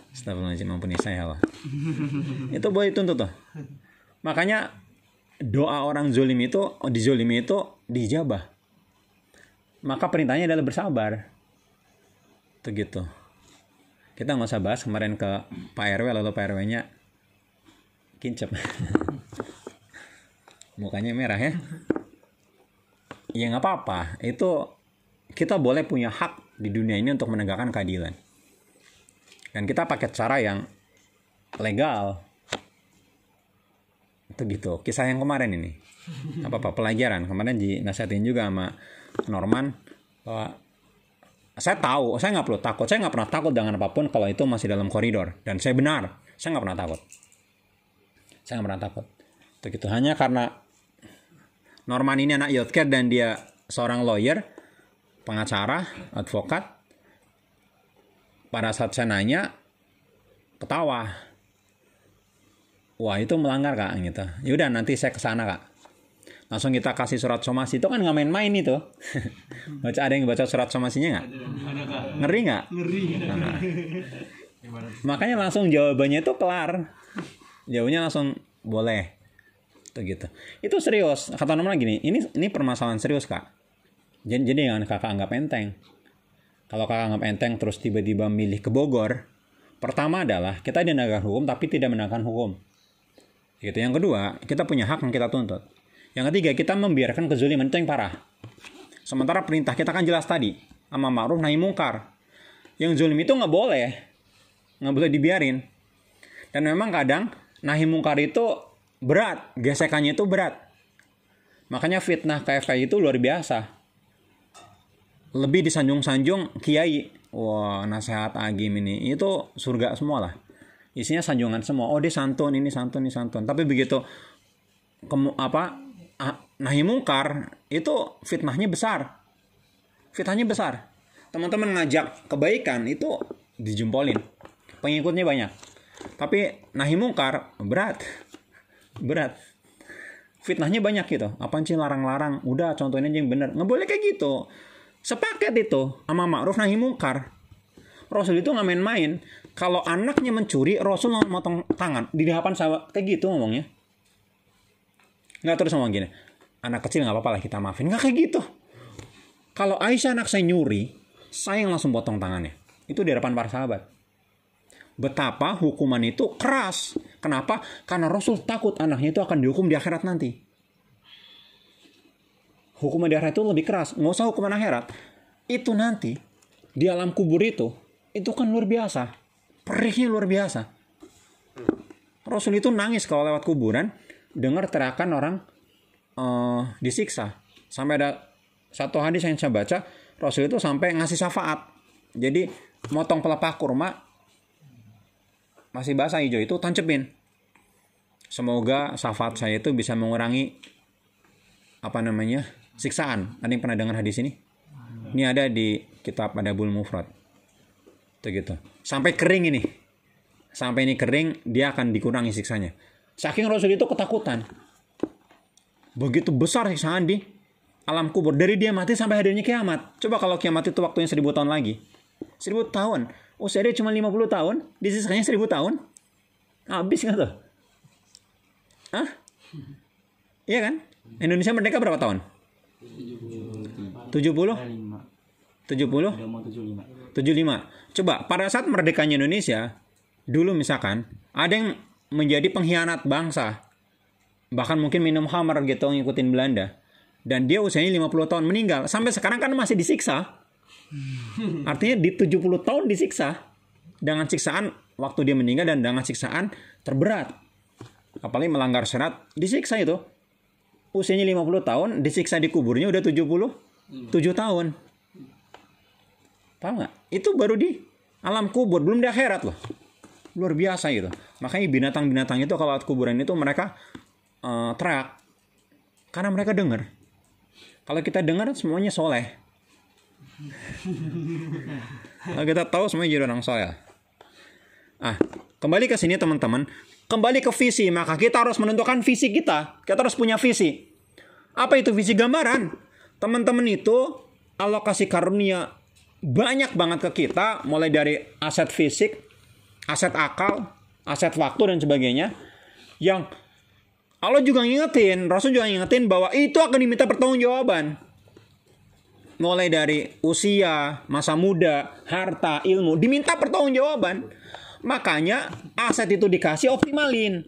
S1: Astagfirullahaladzim, ampuni saya Allah. itu boleh tuntut tuh. Makanya doa orang zolim itu, dizolimi itu dijabah. Maka perintahnya adalah bersabar. Itu gitu. Kita nggak usah bahas kemarin ke Pak RW lalu Pak RW-nya kincep. Mukanya merah ya. Ya nggak apa-apa. Itu kita boleh punya hak di dunia ini untuk menegakkan keadilan. Dan kita pakai cara yang legal. Itu gitu. Kisah yang kemarin ini. Apa-apa pelajaran. Kemarin dinasihatin juga sama Norman bahwa saya tahu, saya nggak perlu takut. Saya nggak pernah takut dengan apa pun kalau itu masih dalam koridor. Dan saya benar, saya nggak pernah takut. Saya nggak pernah takut. Itu gitu. Hanya karena Norman ini anak Yotker dan dia seorang lawyer, pengacara, advokat. Pada saat saya nanya, ketawa. Wah itu melanggar kak gitu. Yaudah nanti saya ke sana kak. Langsung kita kasih surat somasi itu kan nggak main-main itu. baca ada yang baca surat somasinya nggak? Ngeri nggak?
S2: Ngeri.
S1: Nah. Makanya langsung jawabannya itu kelar. Jawabnya langsung boleh. Itu gitu. Itu serius. Kata nomor gini, ini ini permasalahan serius kak. Jadi, jadi jangan kakak anggap enteng. Kalau kakak anggap enteng terus tiba-tiba milih ke Bogor, pertama adalah kita menegakkan hukum tapi tidak menegakkan hukum. Gitu. Yang kedua, kita punya hak yang kita tuntut. Yang ketiga, kita membiarkan kezuliman itu yang parah. Sementara perintah kita kan jelas tadi, sama ma'ruf nahi mungkar. Yang zulim itu nggak boleh, nggak boleh dibiarin. Dan memang kadang nahi mungkar itu berat, gesekannya itu berat. Makanya fitnah KFK itu luar biasa. Lebih disanjung-sanjung kiai. Wah, nasihat agim ini. Itu surga semua lah. Isinya sanjungan semua. Oh, dia santun, ini santun, ini santun. Tapi begitu kemu, apa ah, nahi mungkar itu fitnahnya besar. Fitnahnya besar. Teman-teman ngajak kebaikan itu dijempolin. Pengikutnya banyak. Tapi nahi mungkar berat. Berat. Fitnahnya banyak gitu. Apaan sih larang-larang? Udah contohnya aja yang bener. Nggak boleh kayak gitu. Sepaket itu sama ma'ruf nahi mungkar. Rasul itu nggak main-main. Kalau anaknya mencuri, Rasul nggak motong tangan di hadapan sahabat. Kayak gitu ngomongnya. Nggak terus ngomong gini. Anak kecil nggak apa-apa lah kita maafin. Nggak kayak gitu. Kalau Aisyah anak saya nyuri, saya yang langsung potong tangannya. Itu di hadapan para sahabat. Betapa hukuman itu keras. Kenapa? Karena Rasul takut anaknya itu akan dihukum di akhirat nanti. Hukuman di akhirat itu lebih keras. Nggak usah hukuman akhirat. Itu nanti, di alam kubur itu, itu kan luar biasa. Perihnya luar biasa. Rasul itu nangis kalau lewat kuburan, dengar teriakan orang uh, disiksa. Sampai ada satu hadis yang saya baca, Rasul itu sampai ngasih syafaat. Jadi motong pelepah kurma masih basah hijau itu tancepin. Semoga syafaat saya itu bisa mengurangi apa namanya siksaan. Ada yang pernah dengar hadis ini? Ini ada di kitab Adabul Mufrad. Itu gitu. Sampai kering ini. Sampai ini kering, dia akan dikurangi siksanya. Saking Rasul itu ketakutan. Begitu besar siksaan di alam kubur. Dari dia mati sampai hadirnya kiamat. Coba kalau kiamat itu waktunya seribu tahun lagi. Seribu tahun. Usia dia cuma 50 tahun. Disisanya seribu tahun. Habis nggak tuh? Hah? Iya kan? Indonesia merdeka berapa tahun? 70? 70? 75. Coba pada saat merdekanya Indonesia, dulu misalkan ada yang menjadi pengkhianat bangsa. Bahkan mungkin minum hammer gitu ngikutin Belanda. Dan dia usianya 50 tahun meninggal. Sampai sekarang kan masih disiksa. Artinya di 70 tahun disiksa. Dengan siksaan waktu dia meninggal dan dengan siksaan terberat. Apalagi melanggar syarat, disiksa itu. usianya 50 tahun, disiksa di kuburnya udah 77 tahun. Paham nggak? Itu baru di alam kubur, belum di akhirat loh. Luar biasa gitu. Makanya binatang-binatang itu kalau kuburan itu mereka uh, teriak. Karena mereka dengar. Kalau kita dengar semuanya soleh. Kalau kita tahu semuanya jadi orang soleh. Ah, kembali ke sini teman-teman. Kembali ke visi, maka kita harus menentukan visi kita. Kita harus punya visi. Apa itu visi gambaran? Teman-teman itu alokasi karunia banyak banget ke kita, mulai dari aset fisik, aset akal, aset waktu dan sebagainya. Yang Allah juga ngingetin, Rasul juga ngingetin bahwa itu akan diminta pertanggungjawaban. Mulai dari usia, masa muda, harta, ilmu, diminta pertanggungjawaban. Makanya aset itu dikasih optimalin.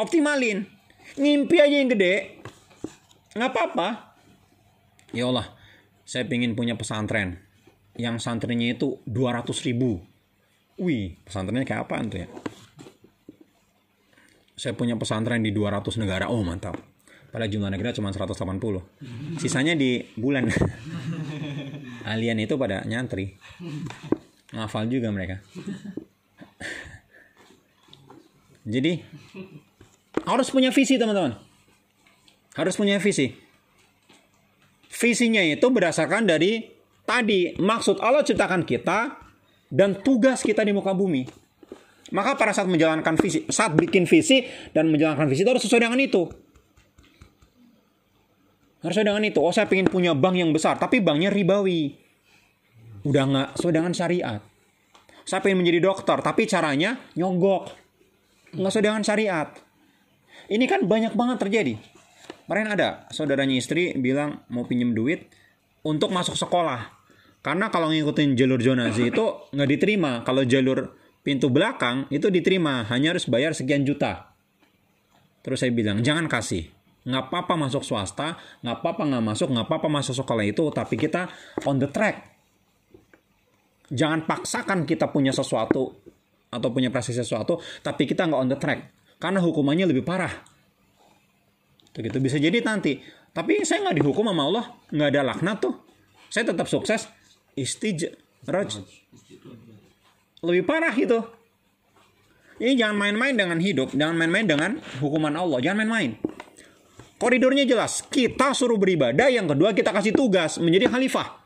S1: Optimalin. Ngimpi aja yang gede. Nggak apa-apa. Ya Allah, saya ingin punya pesantren. Yang santrinya itu 200 ribu. Wih, pesantrennya kayak apa tuh ya? Saya punya pesantren di 200 negara. Oh, mantap. Pada jumlah negara cuma 180. Sisanya di bulan. Alien itu pada nyantri. Ngafal juga mereka. Jadi harus punya visi teman-teman. Harus punya visi. Visinya itu berdasarkan dari tadi maksud Allah ciptakan kita dan tugas kita di muka bumi. Maka pada saat menjalankan visi saat bikin visi dan menjalankan visi itu harus sesuai dengan itu harus dengan itu oh saya ingin punya bank yang besar tapi banknya ribawi udah nggak sesuai dengan syariat. Saya pengen menjadi dokter, tapi caranya nyogok. Nggak sesuai dengan syariat. Ini kan banyak banget terjadi. Kemarin ada saudaranya istri bilang mau pinjem duit untuk masuk sekolah. Karena kalau ngikutin jalur zonasi itu nggak diterima. Kalau jalur pintu belakang itu diterima, hanya harus bayar sekian juta. Terus saya bilang, jangan kasih. Nggak apa-apa masuk swasta, nggak apa-apa nggak masuk, nggak apa-apa masuk sekolah itu, tapi kita on the track Jangan paksakan kita punya sesuatu atau punya prestasi sesuatu, tapi kita nggak on the track. Karena hukumannya lebih parah. Begitu bisa jadi nanti. Tapi saya nggak dihukum sama Allah, nggak ada laknat tuh. Saya tetap sukses. Istij, raj. Lebih parah itu. Ini jangan main-main dengan hidup, jangan main-main dengan hukuman Allah, jangan main-main. Koridornya jelas, kita suruh beribadah, yang kedua kita kasih tugas menjadi khalifah.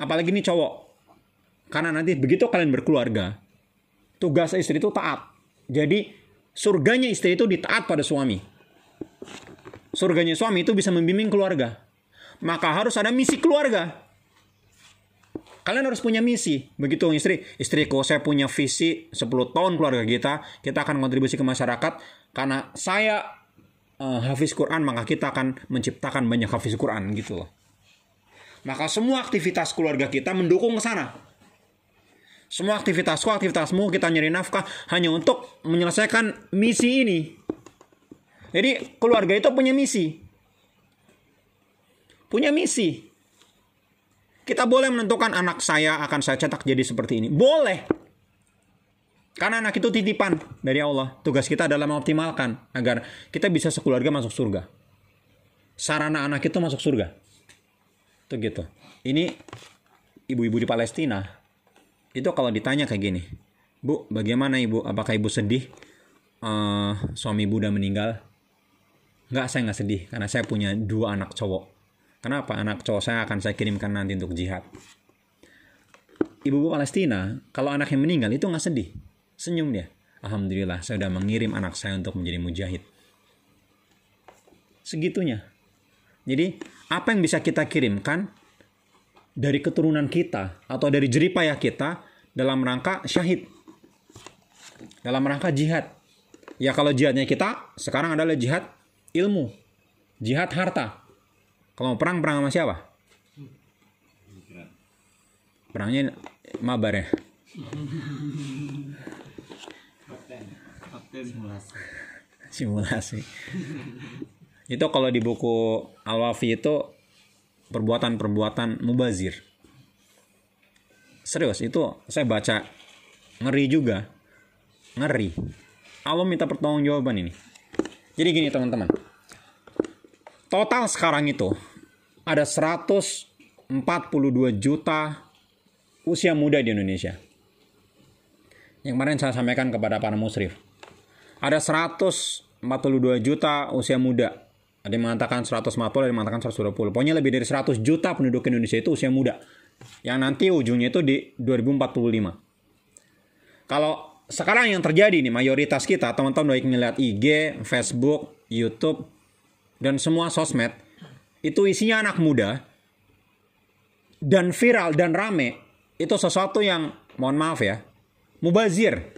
S1: Apalagi ini cowok. Karena nanti begitu kalian berkeluarga, tugas istri itu taat. Jadi surganya istri itu ditaat pada suami. Surganya suami itu bisa membimbing keluarga. Maka harus ada misi keluarga. Kalian harus punya misi. Begitu istri, istriku saya punya visi 10 tahun keluarga kita, kita akan kontribusi ke masyarakat karena saya uh, hafiz Quran maka kita akan menciptakan banyak hafiz Quran gitu loh. Maka semua aktivitas keluarga kita mendukung ke sana. Semua aktivitasku, aktivitasmu kita nyari nafkah hanya untuk menyelesaikan misi ini. Jadi keluarga itu punya misi. Punya misi. Kita boleh menentukan anak saya akan saya cetak jadi seperti ini. Boleh. Karena anak itu titipan dari Allah. Tugas kita adalah mengoptimalkan agar kita bisa sekeluarga masuk surga. Sarana anak itu masuk surga. Itu gitu. Ini ibu-ibu di Palestina itu kalau ditanya kayak gini, Bu, bagaimana ibu? Apakah ibu sedih uh, suami ibu udah meninggal? Enggak, saya nggak sedih karena saya punya dua anak cowok. Kenapa? Anak cowok saya akan saya kirimkan nanti untuk jihad. Ibu-ibu Palestina, kalau anaknya meninggal itu nggak sedih, senyum dia. Alhamdulillah, saya sudah mengirim anak saya untuk menjadi mujahid. Segitunya. Jadi, apa yang bisa kita kirimkan dari keturunan kita atau dari jeripayah kita dalam rangka syahid. Dalam rangka jihad. Ya kalau jihadnya kita sekarang adalah jihad ilmu. Jihad harta. Kalau mau perang, perang sama siapa? Perangnya mabar ya. Simulasi itu kalau di buku Al-Wafi itu perbuatan-perbuatan mubazir. Serius, itu saya baca ngeri juga. Ngeri. Allah minta pertanggungjawaban ini. Jadi gini teman-teman. Total sekarang itu ada 142 juta usia muda di Indonesia. Yang kemarin saya sampaikan kepada para musrif. Ada 142 juta usia muda. Ada yang mengatakan 140, ada yang mengatakan 120. Pokoknya lebih dari 100 juta penduduk Indonesia itu usia muda. Yang nanti ujungnya itu di 2045. Kalau sekarang yang terjadi nih mayoritas kita teman-teman baik ngeliat IG, Facebook, YouTube dan semua sosmed itu isinya anak muda dan viral dan rame itu sesuatu yang mohon maaf ya mubazir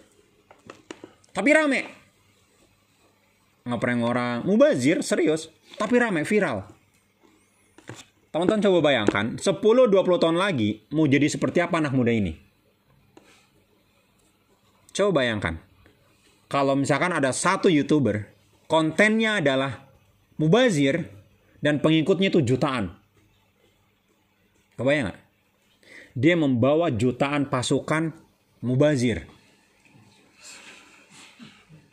S1: tapi rame ngeprank orang. Mubazir serius. Tapi rame viral. Teman-teman coba bayangkan 10-20 tahun lagi mau jadi seperti apa anak muda ini? Coba bayangkan. Kalau misalkan ada satu youtuber kontennya adalah mubazir dan pengikutnya itu jutaan. Kebayang gak? dia membawa jutaan pasukan mubazir.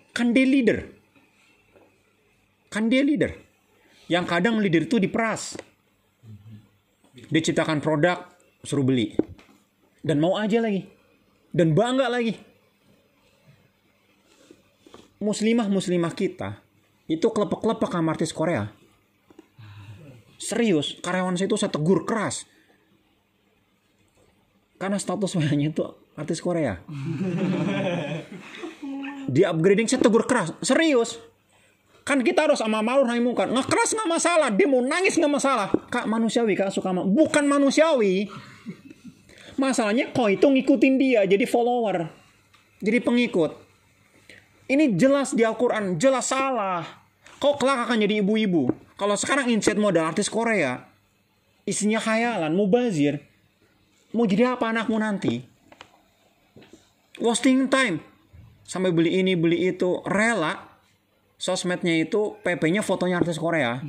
S1: Kan dia leader kan dia leader. Yang kadang leader itu diperas. Dia ciptakan produk suruh beli. Dan mau aja lagi. Dan bangga lagi. Muslimah muslimah kita itu klepek-klepek sama artis Korea. Serius karyawan saya itu saya tegur keras. Karena status WA-nya itu artis Korea. Di upgrading saya tegur keras. Serius kan kita harus sama malu naik muka ngekeras nggak masalah. Dia mau nangis nggak masalah. Kak manusiawi kak suka ma bukan manusiawi. Masalahnya kok itu ngikutin dia jadi follower. Jadi pengikut. Ini jelas di Al-Quran jelas salah. Kok kelak akan jadi ibu-ibu? Kalau sekarang inset modal artis Korea isinya khayalan mubazir. Mau jadi apa anakmu nanti? Wasting time. Sampai beli ini beli itu. Rela sosmednya itu PP-nya fotonya artis Korea.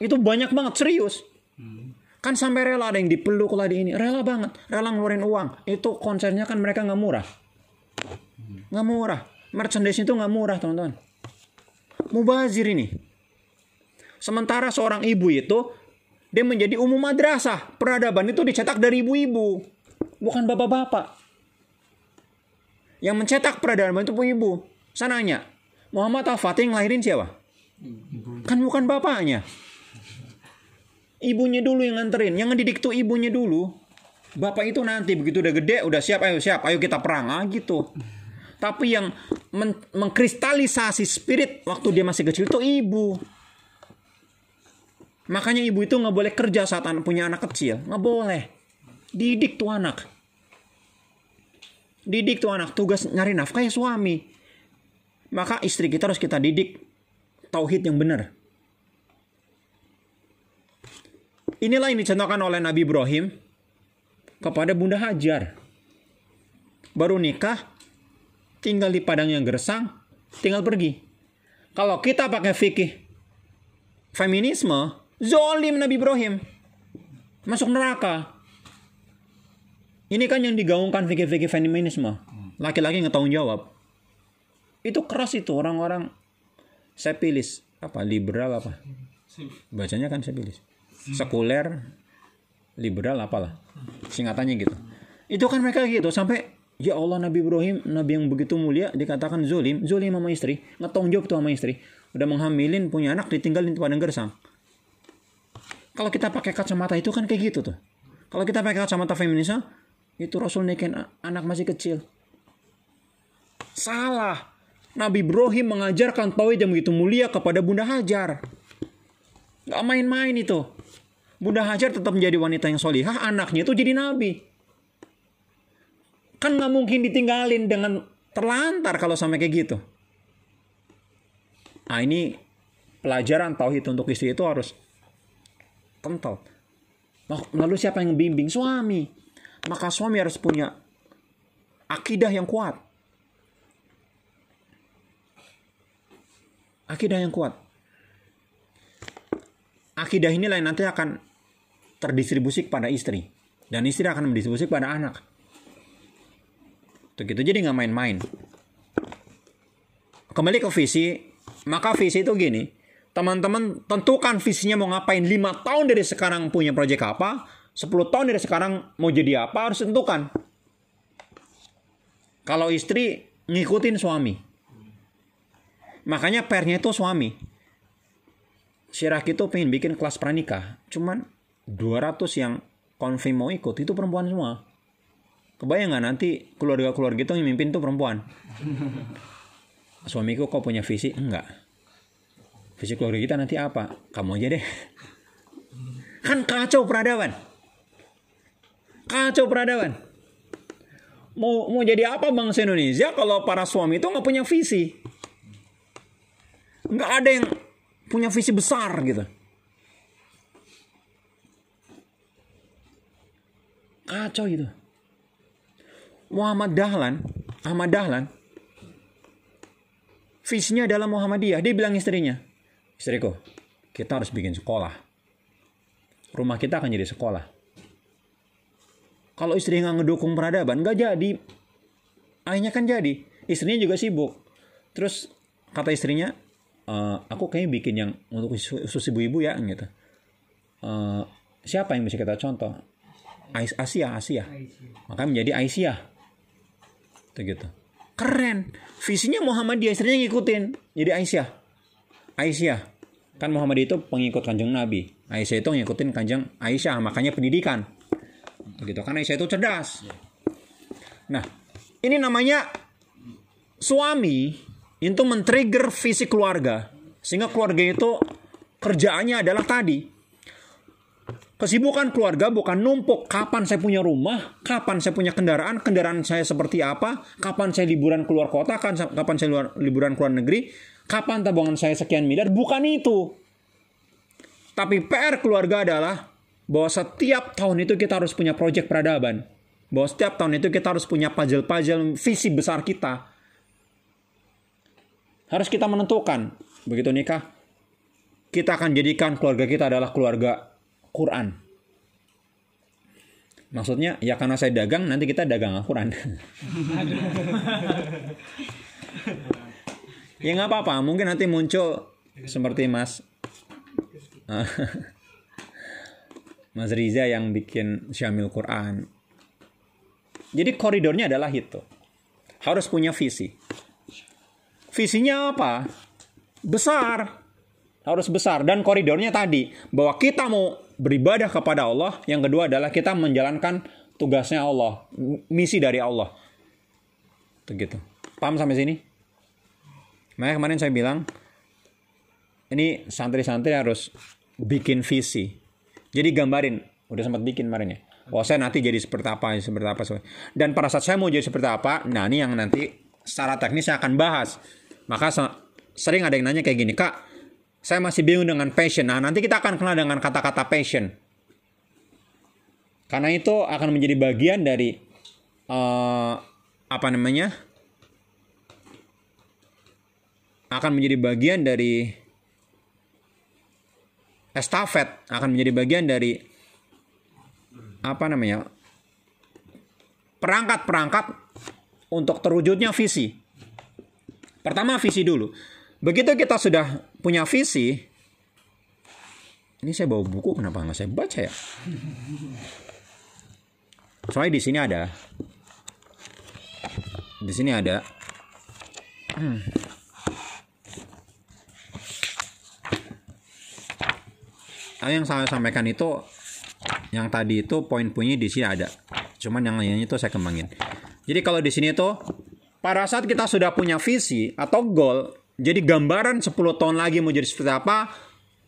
S1: Itu banyak banget serius. Kan sampai rela ada yang dipeluk lah di ini. Rela banget. Rela ngeluarin uang. Itu konsernya kan mereka nggak murah. Nggak murah. Merchandise itu nggak murah teman-teman. Mubazir ini. Sementara seorang ibu itu dia menjadi umum madrasah. Peradaban itu dicetak dari ibu-ibu. Bukan bapak-bapak. Yang mencetak peradaban itu ibu. Saya nanya, Muhammad Al-Fatih ngelahirin siapa? Kan bukan bapaknya. Ibunya dulu yang nganterin. Yang ngedidik tuh ibunya dulu. Bapak itu nanti begitu udah gede, udah siap, ayo siap, ayo kita perang. Ah gitu. Tapi yang men mengkristalisasi spirit waktu dia masih kecil itu ibu. Makanya ibu itu nggak boleh kerja saat anak punya anak kecil. Nggak boleh. Didik tuh anak. Didik tuh anak. Tugas nyari nafkah ya suami maka istri kita harus kita didik tauhid yang benar. Inilah yang dicontohkan oleh Nabi Ibrahim kepada Bunda Hajar. Baru nikah, tinggal di padang yang gersang, tinggal pergi. Kalau kita pakai fikih feminisme, zolim Nabi Ibrahim. Masuk neraka. Ini kan yang digaungkan fikih-fikih feminisme. Laki-laki nggak tanggung jawab itu keras itu orang-orang. Saya apa liberal apa? Bacanya kan saya sekuler liberal apalah. Singkatannya gitu. Itu kan mereka gitu sampai ya Allah Nabi Ibrahim Nabi yang begitu mulia dikatakan zolim zolim sama istri ngetong jawab tuh sama istri. Udah menghamilin punya anak ditinggalin di padang gersang. Kalau kita pakai kacamata itu kan kayak gitu tuh. Kalau kita pakai kacamata feminisme itu Rasul nikahin anak masih kecil. Salah Nabi Ibrahim mengajarkan tauhid yang begitu mulia kepada Bunda Hajar. Gak main-main itu. Bunda Hajar tetap menjadi wanita yang solihah, anaknya itu jadi nabi. Kan gak mungkin ditinggalin dengan terlantar kalau sampai kayak gitu. Nah ini pelajaran tauhid untuk istri itu harus kental. Lalu siapa yang membimbing? Suami. Maka suami harus punya akidah yang kuat. Akidah yang kuat. Akidah inilah yang nanti akan terdistribusi kepada istri. Dan istri akan mendistribusi kepada anak. Begitu jadi nggak main-main. Kembali ke visi Maka visi itu gini, teman-teman tentukan visinya mau ngapain. 5 tahun dari sekarang punya proyek apa, 10 tahun dari sekarang mau jadi apa, harus tentukan. Kalau istri ngikutin suami. Makanya pernya itu suami. Si Raki itu pengen bikin kelas pranikah. Cuman 200 yang konfirm mau ikut itu perempuan semua. Kebayang nggak nanti keluarga-keluarga itu yang mimpin tuh perempuan? Suamiku kok punya visi? Enggak. Visi keluarga kita nanti apa? Kamu aja deh. Kan kacau peradaban. Kacau peradaban. Mau mau jadi apa bangsa Indonesia kalau para suami itu nggak punya visi? Nggak ada yang punya visi besar gitu. Kacau itu. Muhammad Dahlan, Ahmad Dahlan, visinya adalah Muhammadiyah. Dia bilang istrinya, istriku, kita harus bikin sekolah. Rumah kita akan jadi sekolah. Kalau istri nggak ngedukung peradaban, nggak jadi. Ayahnya kan jadi. Istrinya juga sibuk. Terus kata istrinya, e, aku kayaknya bikin yang untuk khusus ibu-ibu ya gitu. E, siapa yang bisa kita contoh? Asia, Asia. Maka menjadi Aisyah. Itu gitu. Keren. Visinya Muhammadiyah, istrinya ngikutin. Jadi Aisyah. Aisyah. Kan Muhammad itu pengikut kanjeng Nabi. Aisyah itu ngikutin kanjeng Aisyah. Makanya pendidikan. Begitu. Karena Aisyah itu cerdas. Nah, ini namanya suami itu men-trigger visi keluarga. Sehingga keluarga itu kerjaannya adalah tadi. Kesibukan keluarga bukan numpuk kapan saya punya rumah, kapan saya punya kendaraan, kendaraan saya seperti apa, kapan saya liburan keluar kota, kapan saya luar, liburan keluar negeri, kapan tabungan saya sekian miliar, bukan itu. Tapi PR keluarga adalah bahwa setiap tahun itu kita harus punya proyek peradaban. Bahwa setiap tahun itu kita harus punya puzzle-puzzle visi besar kita. Harus kita menentukan. Begitu nikah, kita akan jadikan keluarga kita adalah keluarga Quran. Maksudnya ya karena saya dagang nanti kita dagang Al-Quran. ya nggak apa-apa, mungkin nanti muncul seperti Mas Mas Riza yang bikin Syamil Quran. Jadi koridornya adalah itu. Harus punya visi. Visinya apa? Besar. Harus besar. Dan koridornya tadi. Bahwa kita mau beribadah kepada Allah. Yang kedua adalah kita menjalankan tugasnya Allah. Misi dari Allah. Begitu. Paham sampai sini? Makanya kemarin saya bilang. Ini santri-santri harus bikin visi jadi gambarin, udah sempat bikin kemarin ya. Oh saya nanti jadi seperti apa, seperti apa. Dan pada saat saya mau jadi seperti apa, nah ini yang nanti secara teknis saya akan bahas. Maka sering ada yang nanya kayak gini, Kak, saya masih bingung dengan passion. Nah nanti kita akan kenal dengan kata-kata passion. Karena itu akan menjadi bagian dari uh, apa namanya? Akan menjadi bagian dari estafet akan menjadi bagian dari apa namanya perangkat-perangkat untuk terwujudnya visi. Pertama visi dulu. Begitu kita sudah punya visi, ini saya bawa buku kenapa nggak saya baca ya? Soalnya di sini ada, di sini ada. Hmm. yang saya sampaikan itu yang tadi itu poin-poinnya di sini ada. Cuman yang lainnya itu saya kembangin. Jadi kalau di sini itu pada saat kita sudah punya visi atau goal, jadi gambaran 10 tahun lagi mau jadi seperti apa,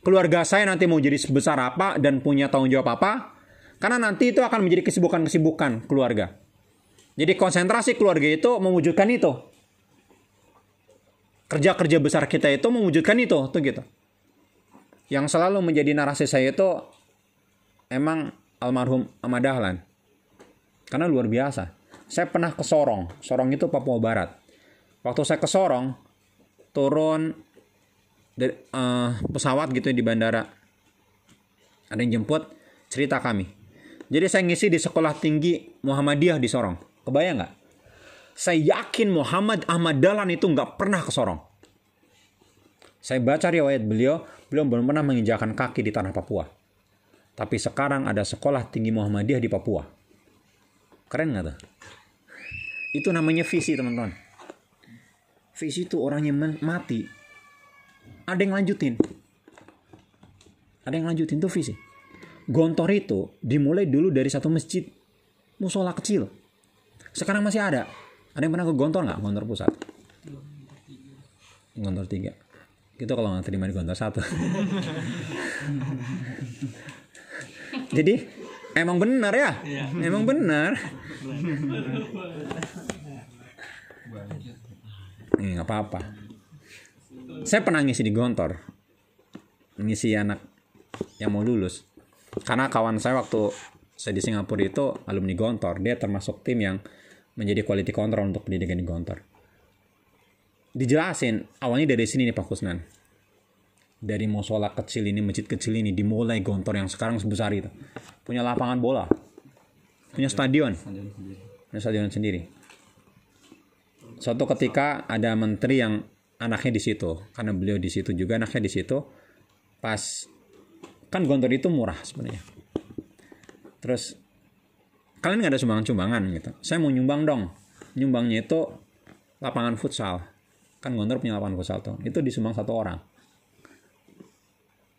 S1: keluarga saya nanti mau jadi sebesar apa dan punya tanggung jawab apa, karena nanti itu akan menjadi kesibukan-kesibukan keluarga. Jadi konsentrasi keluarga itu mewujudkan itu. Kerja-kerja besar kita itu mewujudkan itu, tuh gitu yang selalu menjadi narasi saya itu emang almarhum Ahmad Dahlan. Karena luar biasa. Saya pernah ke Sorong. Sorong itu Papua Barat. Waktu saya ke Sorong, turun dari, uh, pesawat gitu di bandara. Ada yang jemput, cerita kami. Jadi saya ngisi di sekolah tinggi Muhammadiyah di Sorong. Kebayang nggak? Saya yakin Muhammad Ahmad Dahlan itu nggak pernah ke Sorong. Saya baca riwayat beliau, beliau belum pernah menginjakan kaki di tanah Papua. Tapi sekarang ada sekolah tinggi Muhammadiyah di Papua. Keren nggak tuh? Itu namanya visi teman-teman. Visi itu orangnya mati. Ada yang lanjutin. Ada yang lanjutin tuh visi. Gontor itu dimulai dulu dari satu masjid musola kecil. Sekarang masih ada. Ada yang pernah ke Gontor nggak? Gontor pusat. Gontor tiga. Gitu kalau nggak terima di Gontor satu. Jadi emang benar ya? Iya. Emang benar. Ini nggak apa-apa. Saya pernah ngisi di Gontor. Ngisi anak yang mau lulus. Karena kawan saya waktu saya di Singapura itu alumni Gontor. Dia termasuk tim yang menjadi quality control untuk pendidikan di Gontor. Dijelasin, awalnya dari sini nih Pak Kusnan dari musola kecil ini, masjid kecil ini dimulai Gontor yang sekarang sebesar itu. Punya lapangan bola. Punya stadion. Punya stadion sendiri. Suatu ketika ada menteri yang anaknya di situ, karena beliau di situ juga anaknya di situ. Pas kan Gontor itu murah sebenarnya. Terus kalian nggak ada sumbangan-sumbangan gitu. Saya mau nyumbang dong. Nyumbangnya itu lapangan futsal. Kan Gontor punya lapangan futsal tuh. Itu disumbang satu orang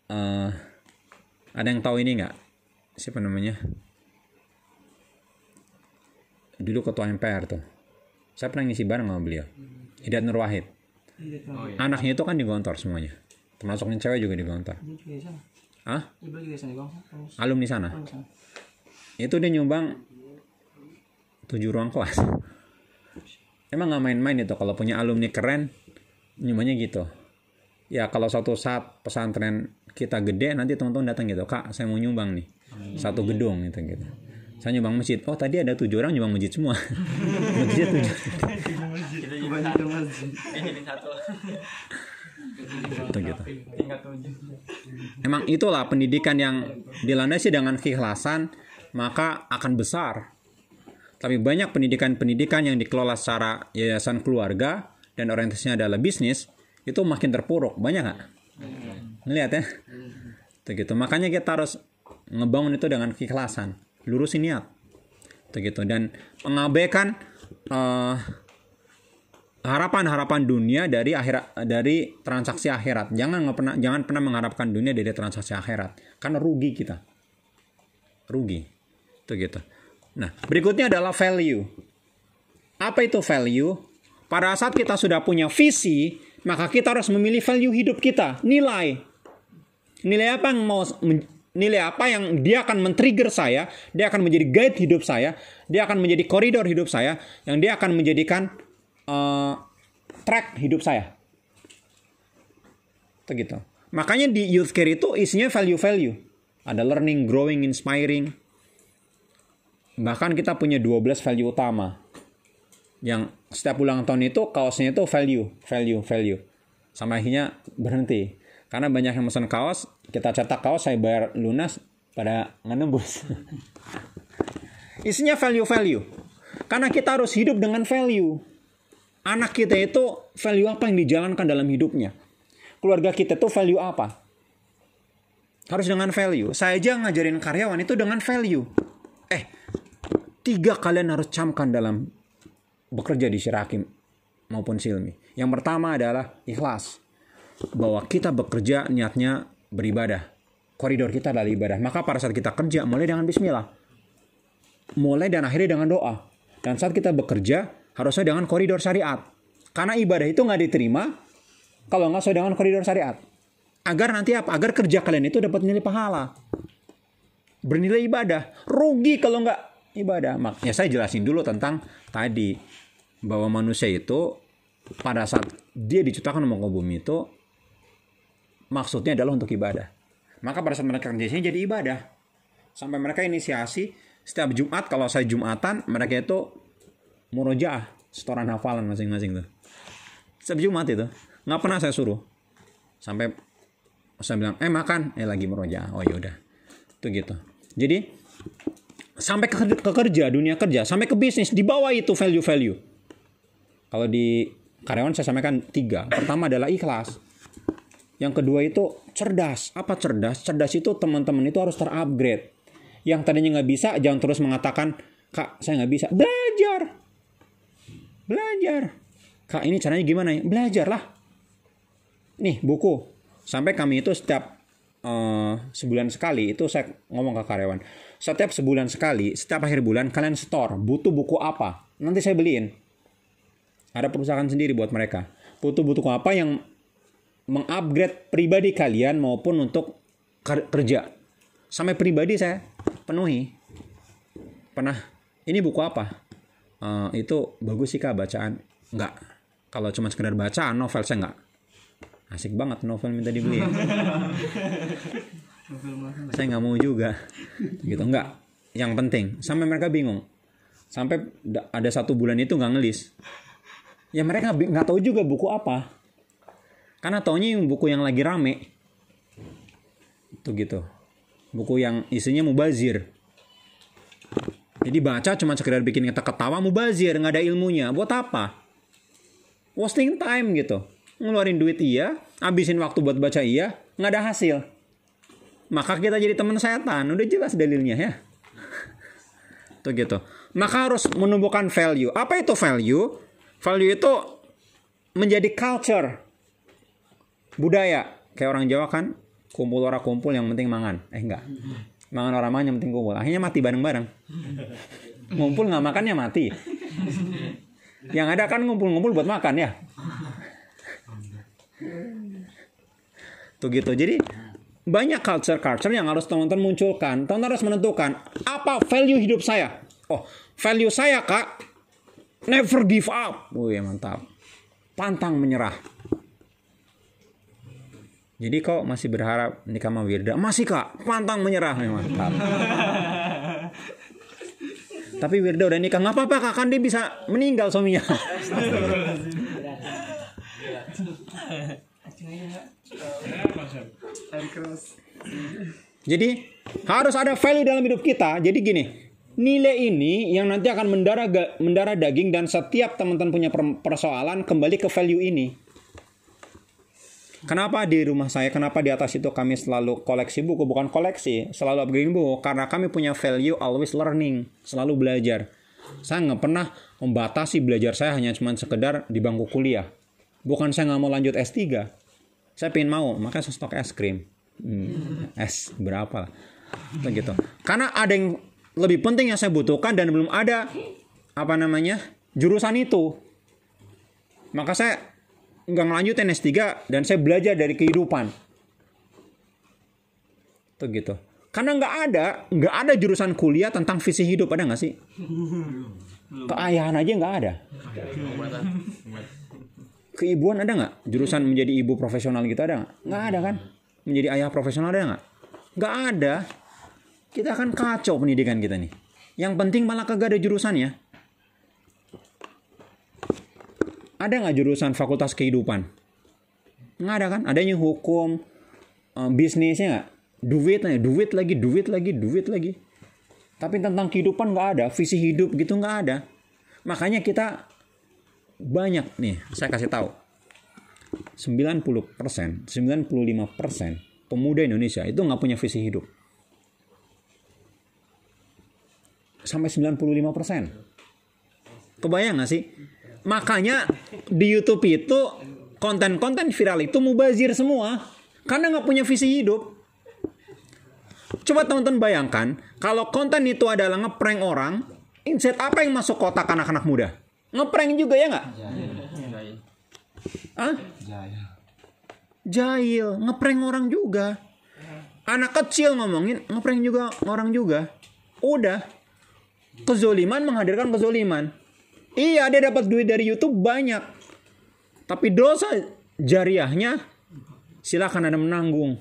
S1: uh, ada yang tahu ini nggak? Siapa namanya? Dulu ketua MPR tuh. Saya pernah ngisi bareng sama beliau. Hidayat Nur Wahid. Oh, iya. anaknya itu kan di Gontor semuanya. Termasuk yang cewek juga di Gontor ah alumni sana. Itu dia nyumbang tujuh ruang kelas. Emang nggak main-main itu? Kalau punya alumni keren nyumbangnya gitu. Ya kalau suatu saat pesantren kita gede nanti teman-teman datang gitu kak saya mau nyumbang nih satu gedung gitu gitu. Saya nyumbang masjid. Oh tadi ada tujuh orang nyumbang masjid semua. Masjid. Tujuh itu gitu emang itulah pendidikan yang dilandasi dengan keikhlasan maka akan besar. Tapi banyak pendidikan-pendidikan yang dikelola secara yayasan keluarga dan orientasinya adalah bisnis itu makin terpuruk. Banyak nggak ngelihat ya? Itu gitu. Makanya kita harus ngebangun itu dengan keikhlasan. Lurusin niat. Itu gitu. Dan mengabaikan uh, harapan-harapan dunia dari akhirat dari transaksi akhirat. Jangan pernah jangan pernah mengharapkan dunia dari transaksi akhirat. Karena rugi kita. Rugi. Itu gitu. Nah berikutnya adalah value. Apa itu value? Pada saat kita sudah punya visi maka kita harus memilih value hidup kita nilai nilai apa yang mau nilai apa yang dia akan men-trigger saya, dia akan menjadi guide hidup saya, dia akan menjadi koridor hidup saya, yang dia akan menjadikan uh, track hidup saya. Begitu. Makanya di youth care itu isinya value-value. Ada learning, growing, inspiring. Bahkan kita punya 12 value utama. Yang setiap ulang tahun itu kaosnya itu value, value, value. Sama akhirnya berhenti karena banyak yang pesan kaos, kita cetak kaos saya bayar lunas pada ngenembus. Isinya value-value. Karena kita harus hidup dengan value. Anak kita itu value apa yang dijalankan dalam hidupnya. Keluarga kita itu value apa. Harus dengan value. Saya aja ngajarin karyawan itu dengan value. Eh, tiga kalian harus camkan dalam bekerja di Syirakim maupun Silmi. Yang pertama adalah ikhlas bahwa kita bekerja niatnya beribadah. Koridor kita adalah ibadah. Maka pada saat kita kerja, mulai dengan bismillah. Mulai dan akhirnya dengan doa. Dan saat kita bekerja, harusnya dengan koridor syariat. Karena ibadah itu nggak diterima kalau nggak sesuai dengan koridor syariat. Agar nanti apa? Agar kerja kalian itu dapat nilai pahala. Bernilai ibadah. Rugi kalau nggak ibadah. Makanya saya jelasin dulu tentang tadi. Bahwa manusia itu pada saat dia diciptakan sama bumi itu maksudnya adalah untuk ibadah. Maka pada saat mereka kerja sini jadi ibadah. Sampai mereka inisiasi setiap Jumat kalau saya Jumatan mereka itu murojaah setoran hafalan masing-masing tuh. Setiap Jumat itu nggak pernah saya suruh. Sampai saya bilang eh makan eh lagi murojaah. Oh yaudah itu gitu. Jadi sampai ke, ke kerja dunia kerja sampai ke bisnis di bawah itu value value. Kalau di karyawan saya sampaikan tiga. Pertama adalah ikhlas Yang kedua itu cerdas. Apa cerdas? Cerdas itu teman-teman itu harus terupgrade. Yang tadinya nggak bisa, jangan terus mengatakan, kak saya nggak bisa. Belajar. Belajar. Kak ini caranya gimana ya? Belajarlah. Nih buku. Sampai kami itu setiap uh, sebulan sekali itu saya ngomong ke karyawan. Setiap sebulan sekali, setiap akhir bulan kalian store butuh buku apa? Nanti saya beliin. Ada perusahaan sendiri buat mereka. Butuh buku apa yang mengupgrade pribadi kalian maupun untuk kerja. Sampai pribadi saya penuhi. Pernah, ini buku apa? Uh, itu bagus sih kak bacaan. Enggak. Kalau cuma sekedar bacaan, novel saya enggak. Asik banget novel minta dibeli. saya nggak mau juga. Gitu enggak. Yang penting, sampai mereka bingung. Sampai ada satu bulan itu nggak ngelis. Ya mereka nggak tahu juga buku apa karena taunya yang buku yang lagi rame. Itu gitu. Buku yang isinya mubazir. Jadi baca cuma sekedar bikin kita ketawa mubazir, nggak ada ilmunya. Buat apa? Wasting time gitu. Ngeluarin duit iya, habisin waktu buat baca iya, nggak ada hasil. Maka kita jadi teman setan. Udah jelas dalilnya ya. Tuh gitu. Maka harus menumbuhkan value. Apa itu value? Value itu menjadi culture. Budaya. Kayak orang Jawa kan kumpul orang kumpul yang penting mangan. Eh enggak. Mangan orang mangan yang penting kumpul. Akhirnya mati bareng-bareng. Ngumpul nggak makannya mati. Yang ada kan ngumpul-ngumpul buat makan ya. Tuh gitu. Jadi banyak culture-culture yang harus teman-teman munculkan. Teman-teman harus menentukan apa value hidup saya? Oh value saya kak never give up. Wih mantap. Pantang menyerah. Jadi kok masih berharap nikah sama Wirda? Masih kak, pantang menyerah memang. Tapi Wirda udah nikah. Nggak apa-apa kak, kan dia bisa meninggal suaminya. Jadi harus ada value dalam hidup kita. Jadi gini, nilai ini yang nanti akan mendarah mendarah daging dan setiap teman-teman punya persoalan kembali ke value ini. Kenapa di rumah saya, kenapa di atas itu kami selalu koleksi buku, bukan koleksi, selalu upgrading buku, karena kami punya value always learning, selalu belajar. Saya nggak pernah membatasi belajar saya hanya cuma sekedar di bangku kuliah. Bukan saya nggak mau lanjut S3, saya pengen mau, makanya saya stok es krim. Hmm, es berapa lah. Begitu. Karena ada yang lebih penting yang saya butuhkan dan belum ada apa namanya jurusan itu. Maka saya nggak ngelanjutin S3 dan saya belajar dari kehidupan. Tuh gitu. Karena nggak ada, nggak ada jurusan kuliah tentang visi hidup ada nggak sih? Keayahan aja nggak ada. Keibuan ada nggak? Jurusan menjadi ibu profesional gitu ada nggak? Nggak ada kan? Menjadi ayah profesional ada nggak? Nggak ada. Kita akan kacau pendidikan kita nih. Yang penting malah kagak ada jurusannya. Ada nggak jurusan fakultas kehidupan? Nggak ada kan? Adanya hukum, um, bisnisnya nggak? Duit, duit lagi, duit lagi, duit lagi. Tapi tentang kehidupan nggak ada, visi hidup gitu nggak ada. Makanya kita banyak nih, saya kasih tahu. 90%, 95% pemuda Indonesia itu nggak punya visi hidup. Sampai 95%. Kebayang nggak sih? Makanya di YouTube itu konten-konten viral itu mubazir semua karena nggak punya visi hidup. Coba teman-teman bayangkan kalau konten itu adalah ngeprank orang, insight apa yang masuk kotak anak-anak muda? Ngeprank juga ya nggak? Ah? Jahil, ngeprank orang juga. Anak kecil ngomongin ngeprank juga orang juga. Udah. Kezoliman menghadirkan kezoliman. Iya, dia dapat duit dari YouTube banyak. Tapi dosa jariahnya silakan Anda menanggung.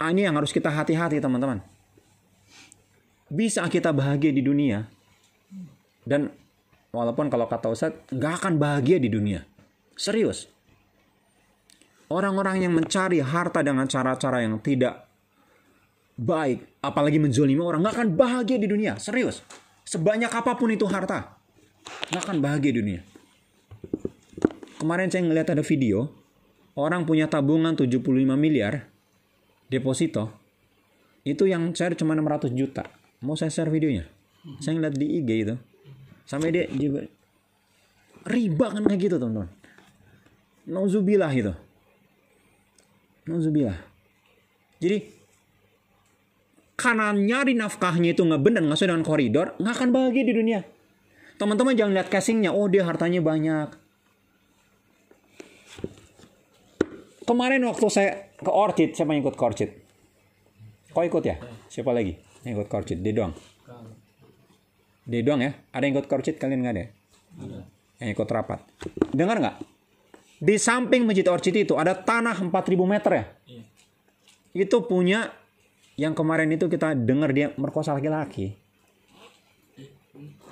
S1: Ah, ini yang harus kita hati-hati teman-teman. Bisa kita bahagia di dunia. Dan walaupun kalau kata Ustadz, nggak akan bahagia di dunia. Serius. Orang-orang yang mencari harta dengan cara-cara yang tidak baik, apalagi menzolimi orang, nggak akan bahagia di dunia. Serius. Sebanyak apa pun itu harta, nggak akan bahagia dunia. Kemarin saya ngeliat ada video, orang punya tabungan 75 miliar deposito. Itu yang share cuma 600 juta. Mau saya share videonya? Saya ngeliat di IG itu. Sampai dia juga riba kan kayak gitu teman-teman. Nauzubillah itu. Nauzubillah. Jadi karena nyari nafkahnya itu nggak benar nggak sesuai dengan koridor nggak akan bahagia di dunia teman-teman jangan lihat casingnya oh dia hartanya banyak kemarin waktu saya ke Orchid, siapa yang ikut ke Orchid? Kau ikut ya? Siapa lagi yang ikut ke Orchid? Dia doang. Dia doang ya? Ada yang ikut ke Orchid? Kalian nggak ada? Yang ikut rapat. Dengar nggak? Di samping Masjid Orchid itu ada tanah 4000 meter ya? Itu punya yang kemarin itu kita dengar dia merkosa laki-laki.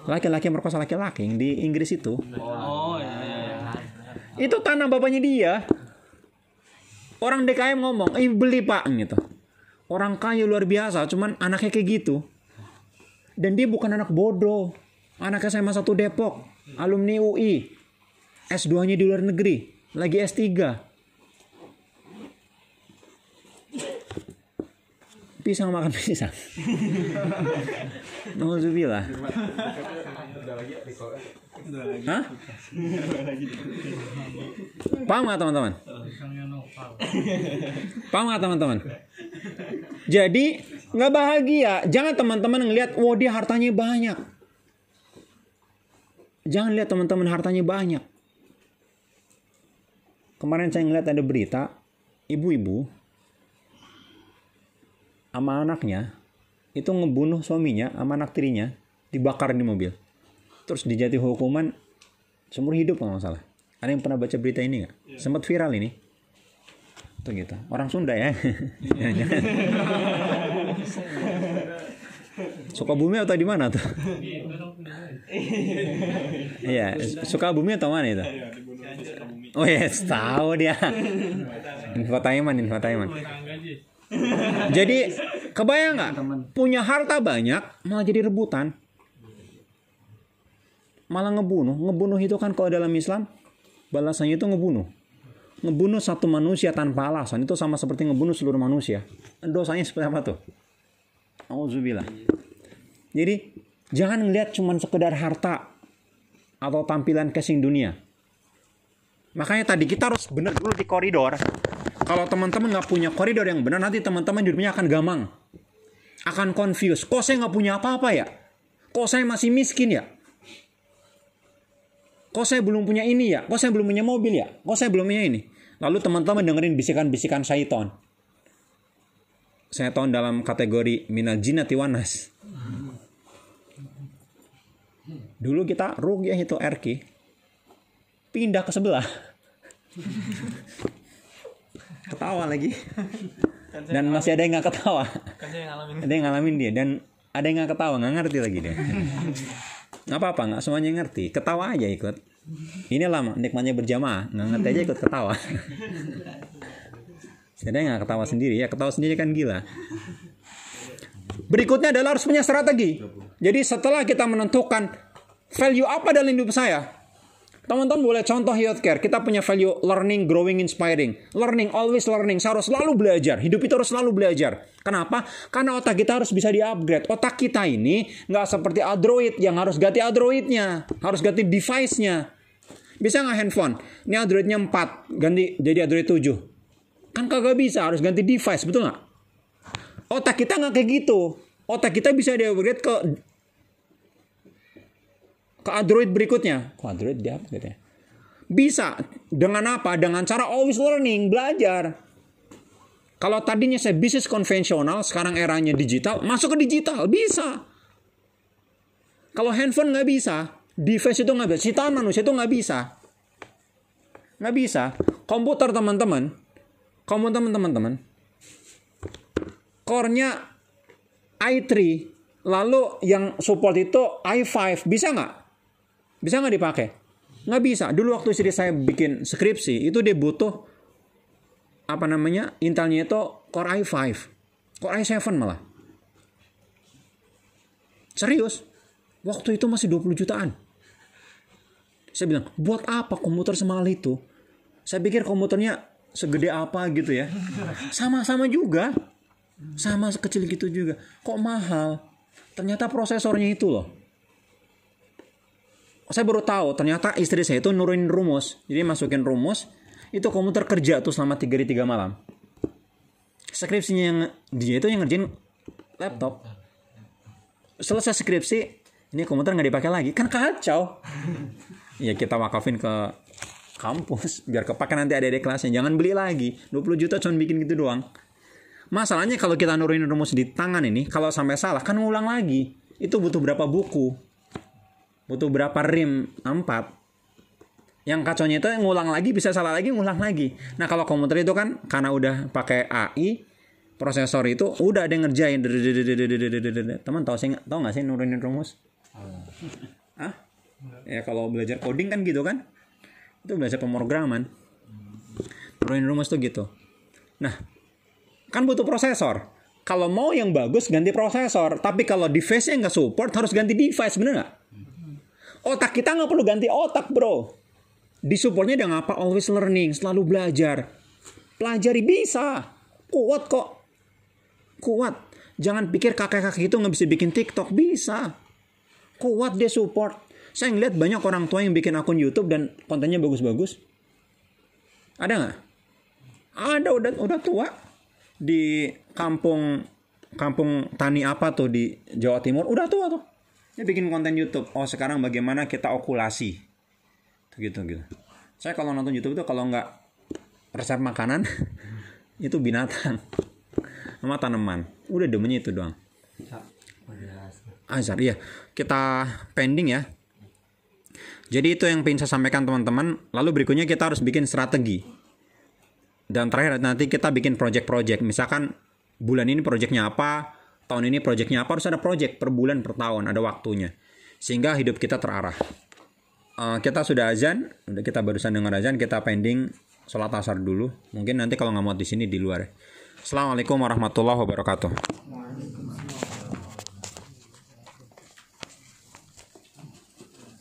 S1: Laki-laki merkosa laki-laki di Inggris itu.
S2: Oh, iya, iya, iya.
S1: Itu tanah bapaknya dia. Orang DKM ngomong, eh beli pak gitu. Orang kaya luar biasa, cuman anaknya kayak gitu. Dan dia bukan anak bodoh. Anak SMA 1 Depok, alumni UI. S2-nya di luar negeri, lagi S3. Pisang makan pisang. Nauzubillah. Hah? Paham nggak teman-teman? Paham nggak teman-teman? Jadi nggak bahagia. Jangan teman-teman ngelihat, wow dia hartanya banyak. Jangan lihat teman-teman hartanya banyak. Kemarin saya ngeliat ada berita, ibu-ibu sama anaknya itu ngebunuh suaminya sama anak tirinya dibakar di mobil. Terus dijatuhi hukuman seumur hidup kalau nggak salah. Ada yang pernah baca berita ini nggak? Sempat viral ini. Tuh gitu. Orang Sunda ya. Suka bumi atau di mana tuh? Iya, suka bumi atau mana itu? Oh yes, tahu dia. Infotainment, infotainment. Jadi kebayang nggak? Punya harta banyak malah jadi rebutan. Malah ngebunuh. Ngebunuh itu kan kalau dalam Islam balasannya itu ngebunuh. Ngebunuh satu manusia tanpa alasan itu sama seperti ngebunuh seluruh manusia. Dosanya seperti apa tuh? Auzubillah. Jadi jangan ngelihat cuman sekedar harta atau tampilan casing dunia. Makanya tadi kita harus benar dulu di koridor. Kalau teman-teman nggak punya koridor yang benar, nanti teman-teman hidupnya akan gamang. Akan confused. Kok saya nggak punya apa-apa ya? Kok saya masih miskin ya? Kok saya belum punya ini ya? Kok saya belum punya mobil ya? Kok saya belum punya ini? Lalu teman-teman dengerin bisikan-bisikan syaiton. Syaiton dalam kategori minal jinati wanas. Dulu kita rugi itu RK. Pindah ke sebelah. Ketawa lagi. Dan masih ada yang nggak ketawa.
S2: Kan.
S1: Ada yang ngalamin dia dan ada yang nggak ketawa, nggak ngerti lagi dia. Nggak apa-apa, nggak semuanya ngerti. Ketawa aja ikut. Ini lama, nikmatnya berjamaah, nggak ngerti aja ikut ketawa. Ada yang nggak ketawa sendiri ya, ketawa sendiri kan gila. Berikutnya adalah harus punya strategi. Jadi setelah kita menentukan value apa dalam hidup saya, Teman-teman boleh contoh healthcare. Kita punya value learning, growing, inspiring. Learning, always learning. Saya harus selalu belajar. Hidup itu harus selalu belajar. Kenapa? Karena otak kita harus bisa di-upgrade. Otak kita ini nggak seperti Android yang harus ganti Androidnya. Harus ganti device-nya. Bisa nggak handphone? Ini Androidnya 4, ganti jadi Android 7. Kan kagak bisa, harus ganti device, betul nggak? Otak kita nggak kayak gitu. Otak kita bisa di-upgrade ke ke Android berikutnya. Kok Android dia apa gitu ya? Bisa. Dengan apa? Dengan cara always learning, belajar. Kalau tadinya saya bisnis konvensional, sekarang eranya digital, masuk ke digital, bisa. Kalau handphone nggak bisa, device itu nggak bisa, ciptaan manusia itu nggak bisa. Nggak bisa. Komputer teman-teman, komputer teman-teman, core-nya i3, lalu yang support itu i5, bisa nggak? Bisa nggak dipakai? Nggak bisa. Dulu waktu istri saya bikin skripsi, itu dia butuh apa namanya Intelnya itu Core i5, Core i7 malah. Serius? Waktu itu masih 20 jutaan. Saya bilang, buat apa komputer semahal itu? Saya pikir komputernya segede apa gitu ya sama-sama juga sama sekecil gitu juga kok mahal ternyata prosesornya itu loh saya baru tahu ternyata istri saya itu nurunin rumus. Jadi masukin rumus itu komputer kerja tuh selama tiga hari tiga malam. Skripsinya yang dia itu yang ngerjain laptop. Selesai skripsi ini komputer nggak dipakai lagi. Kan kacau. Ya kita wakafin ke kampus biar kepake nanti ada di kelasnya. Jangan beli lagi. 20 juta cuma bikin gitu doang. Masalahnya kalau kita nurunin rumus di tangan ini kalau sampai salah kan ngulang lagi. Itu butuh berapa buku butuh berapa rim? 4 yang kacaunya itu ngulang lagi bisa salah lagi ngulang lagi. Nah kalau komputer itu kan karena udah pakai AI prosesor itu udah ada yang ngerjain. Teman tahu sih tahu nggak sih nurunin rumus? Ah ya kalau belajar coding kan gitu kan? Itu belajar pemrograman. Nurunin rumus tuh gitu. Nah kan butuh prosesor. Kalau mau yang bagus ganti prosesor. Tapi kalau device-nya nggak support harus ganti device bener nggak otak kita nggak perlu ganti otak bro. Di supportnya udah ngapa always learning selalu belajar. Pelajari bisa. Kuat kok. Kuat. Jangan pikir kakek-kakek itu nggak bisa bikin TikTok. Bisa. Kuat dia support. Saya ngeliat banyak orang tua yang bikin akun YouTube dan kontennya bagus-bagus. Ada nggak? Ada. Udah udah tua. Di kampung kampung tani apa tuh di Jawa Timur? Udah tua tuh dia bikin konten YouTube. Oh sekarang bagaimana kita okulasi? Gitu gitu. Saya kalau nonton YouTube itu kalau nggak resep makanan itu binatang sama tanaman. Udah demennya itu doang. Azhar iya kita pending ya. Jadi itu yang ingin saya sampaikan teman-teman. Lalu berikutnya kita harus bikin strategi. Dan terakhir nanti kita bikin project-project. Misalkan bulan ini projectnya apa tahun ini projectnya apa? Harus ada project per bulan per tahun ada waktunya. Sehingga hidup kita terarah. Uh, kita sudah azan udah kita barusan dengar azan kita pending sholat asar dulu. Mungkin nanti kalau nggak mau di sini di luar assalamualaikum warahmatullahi wabarakatuh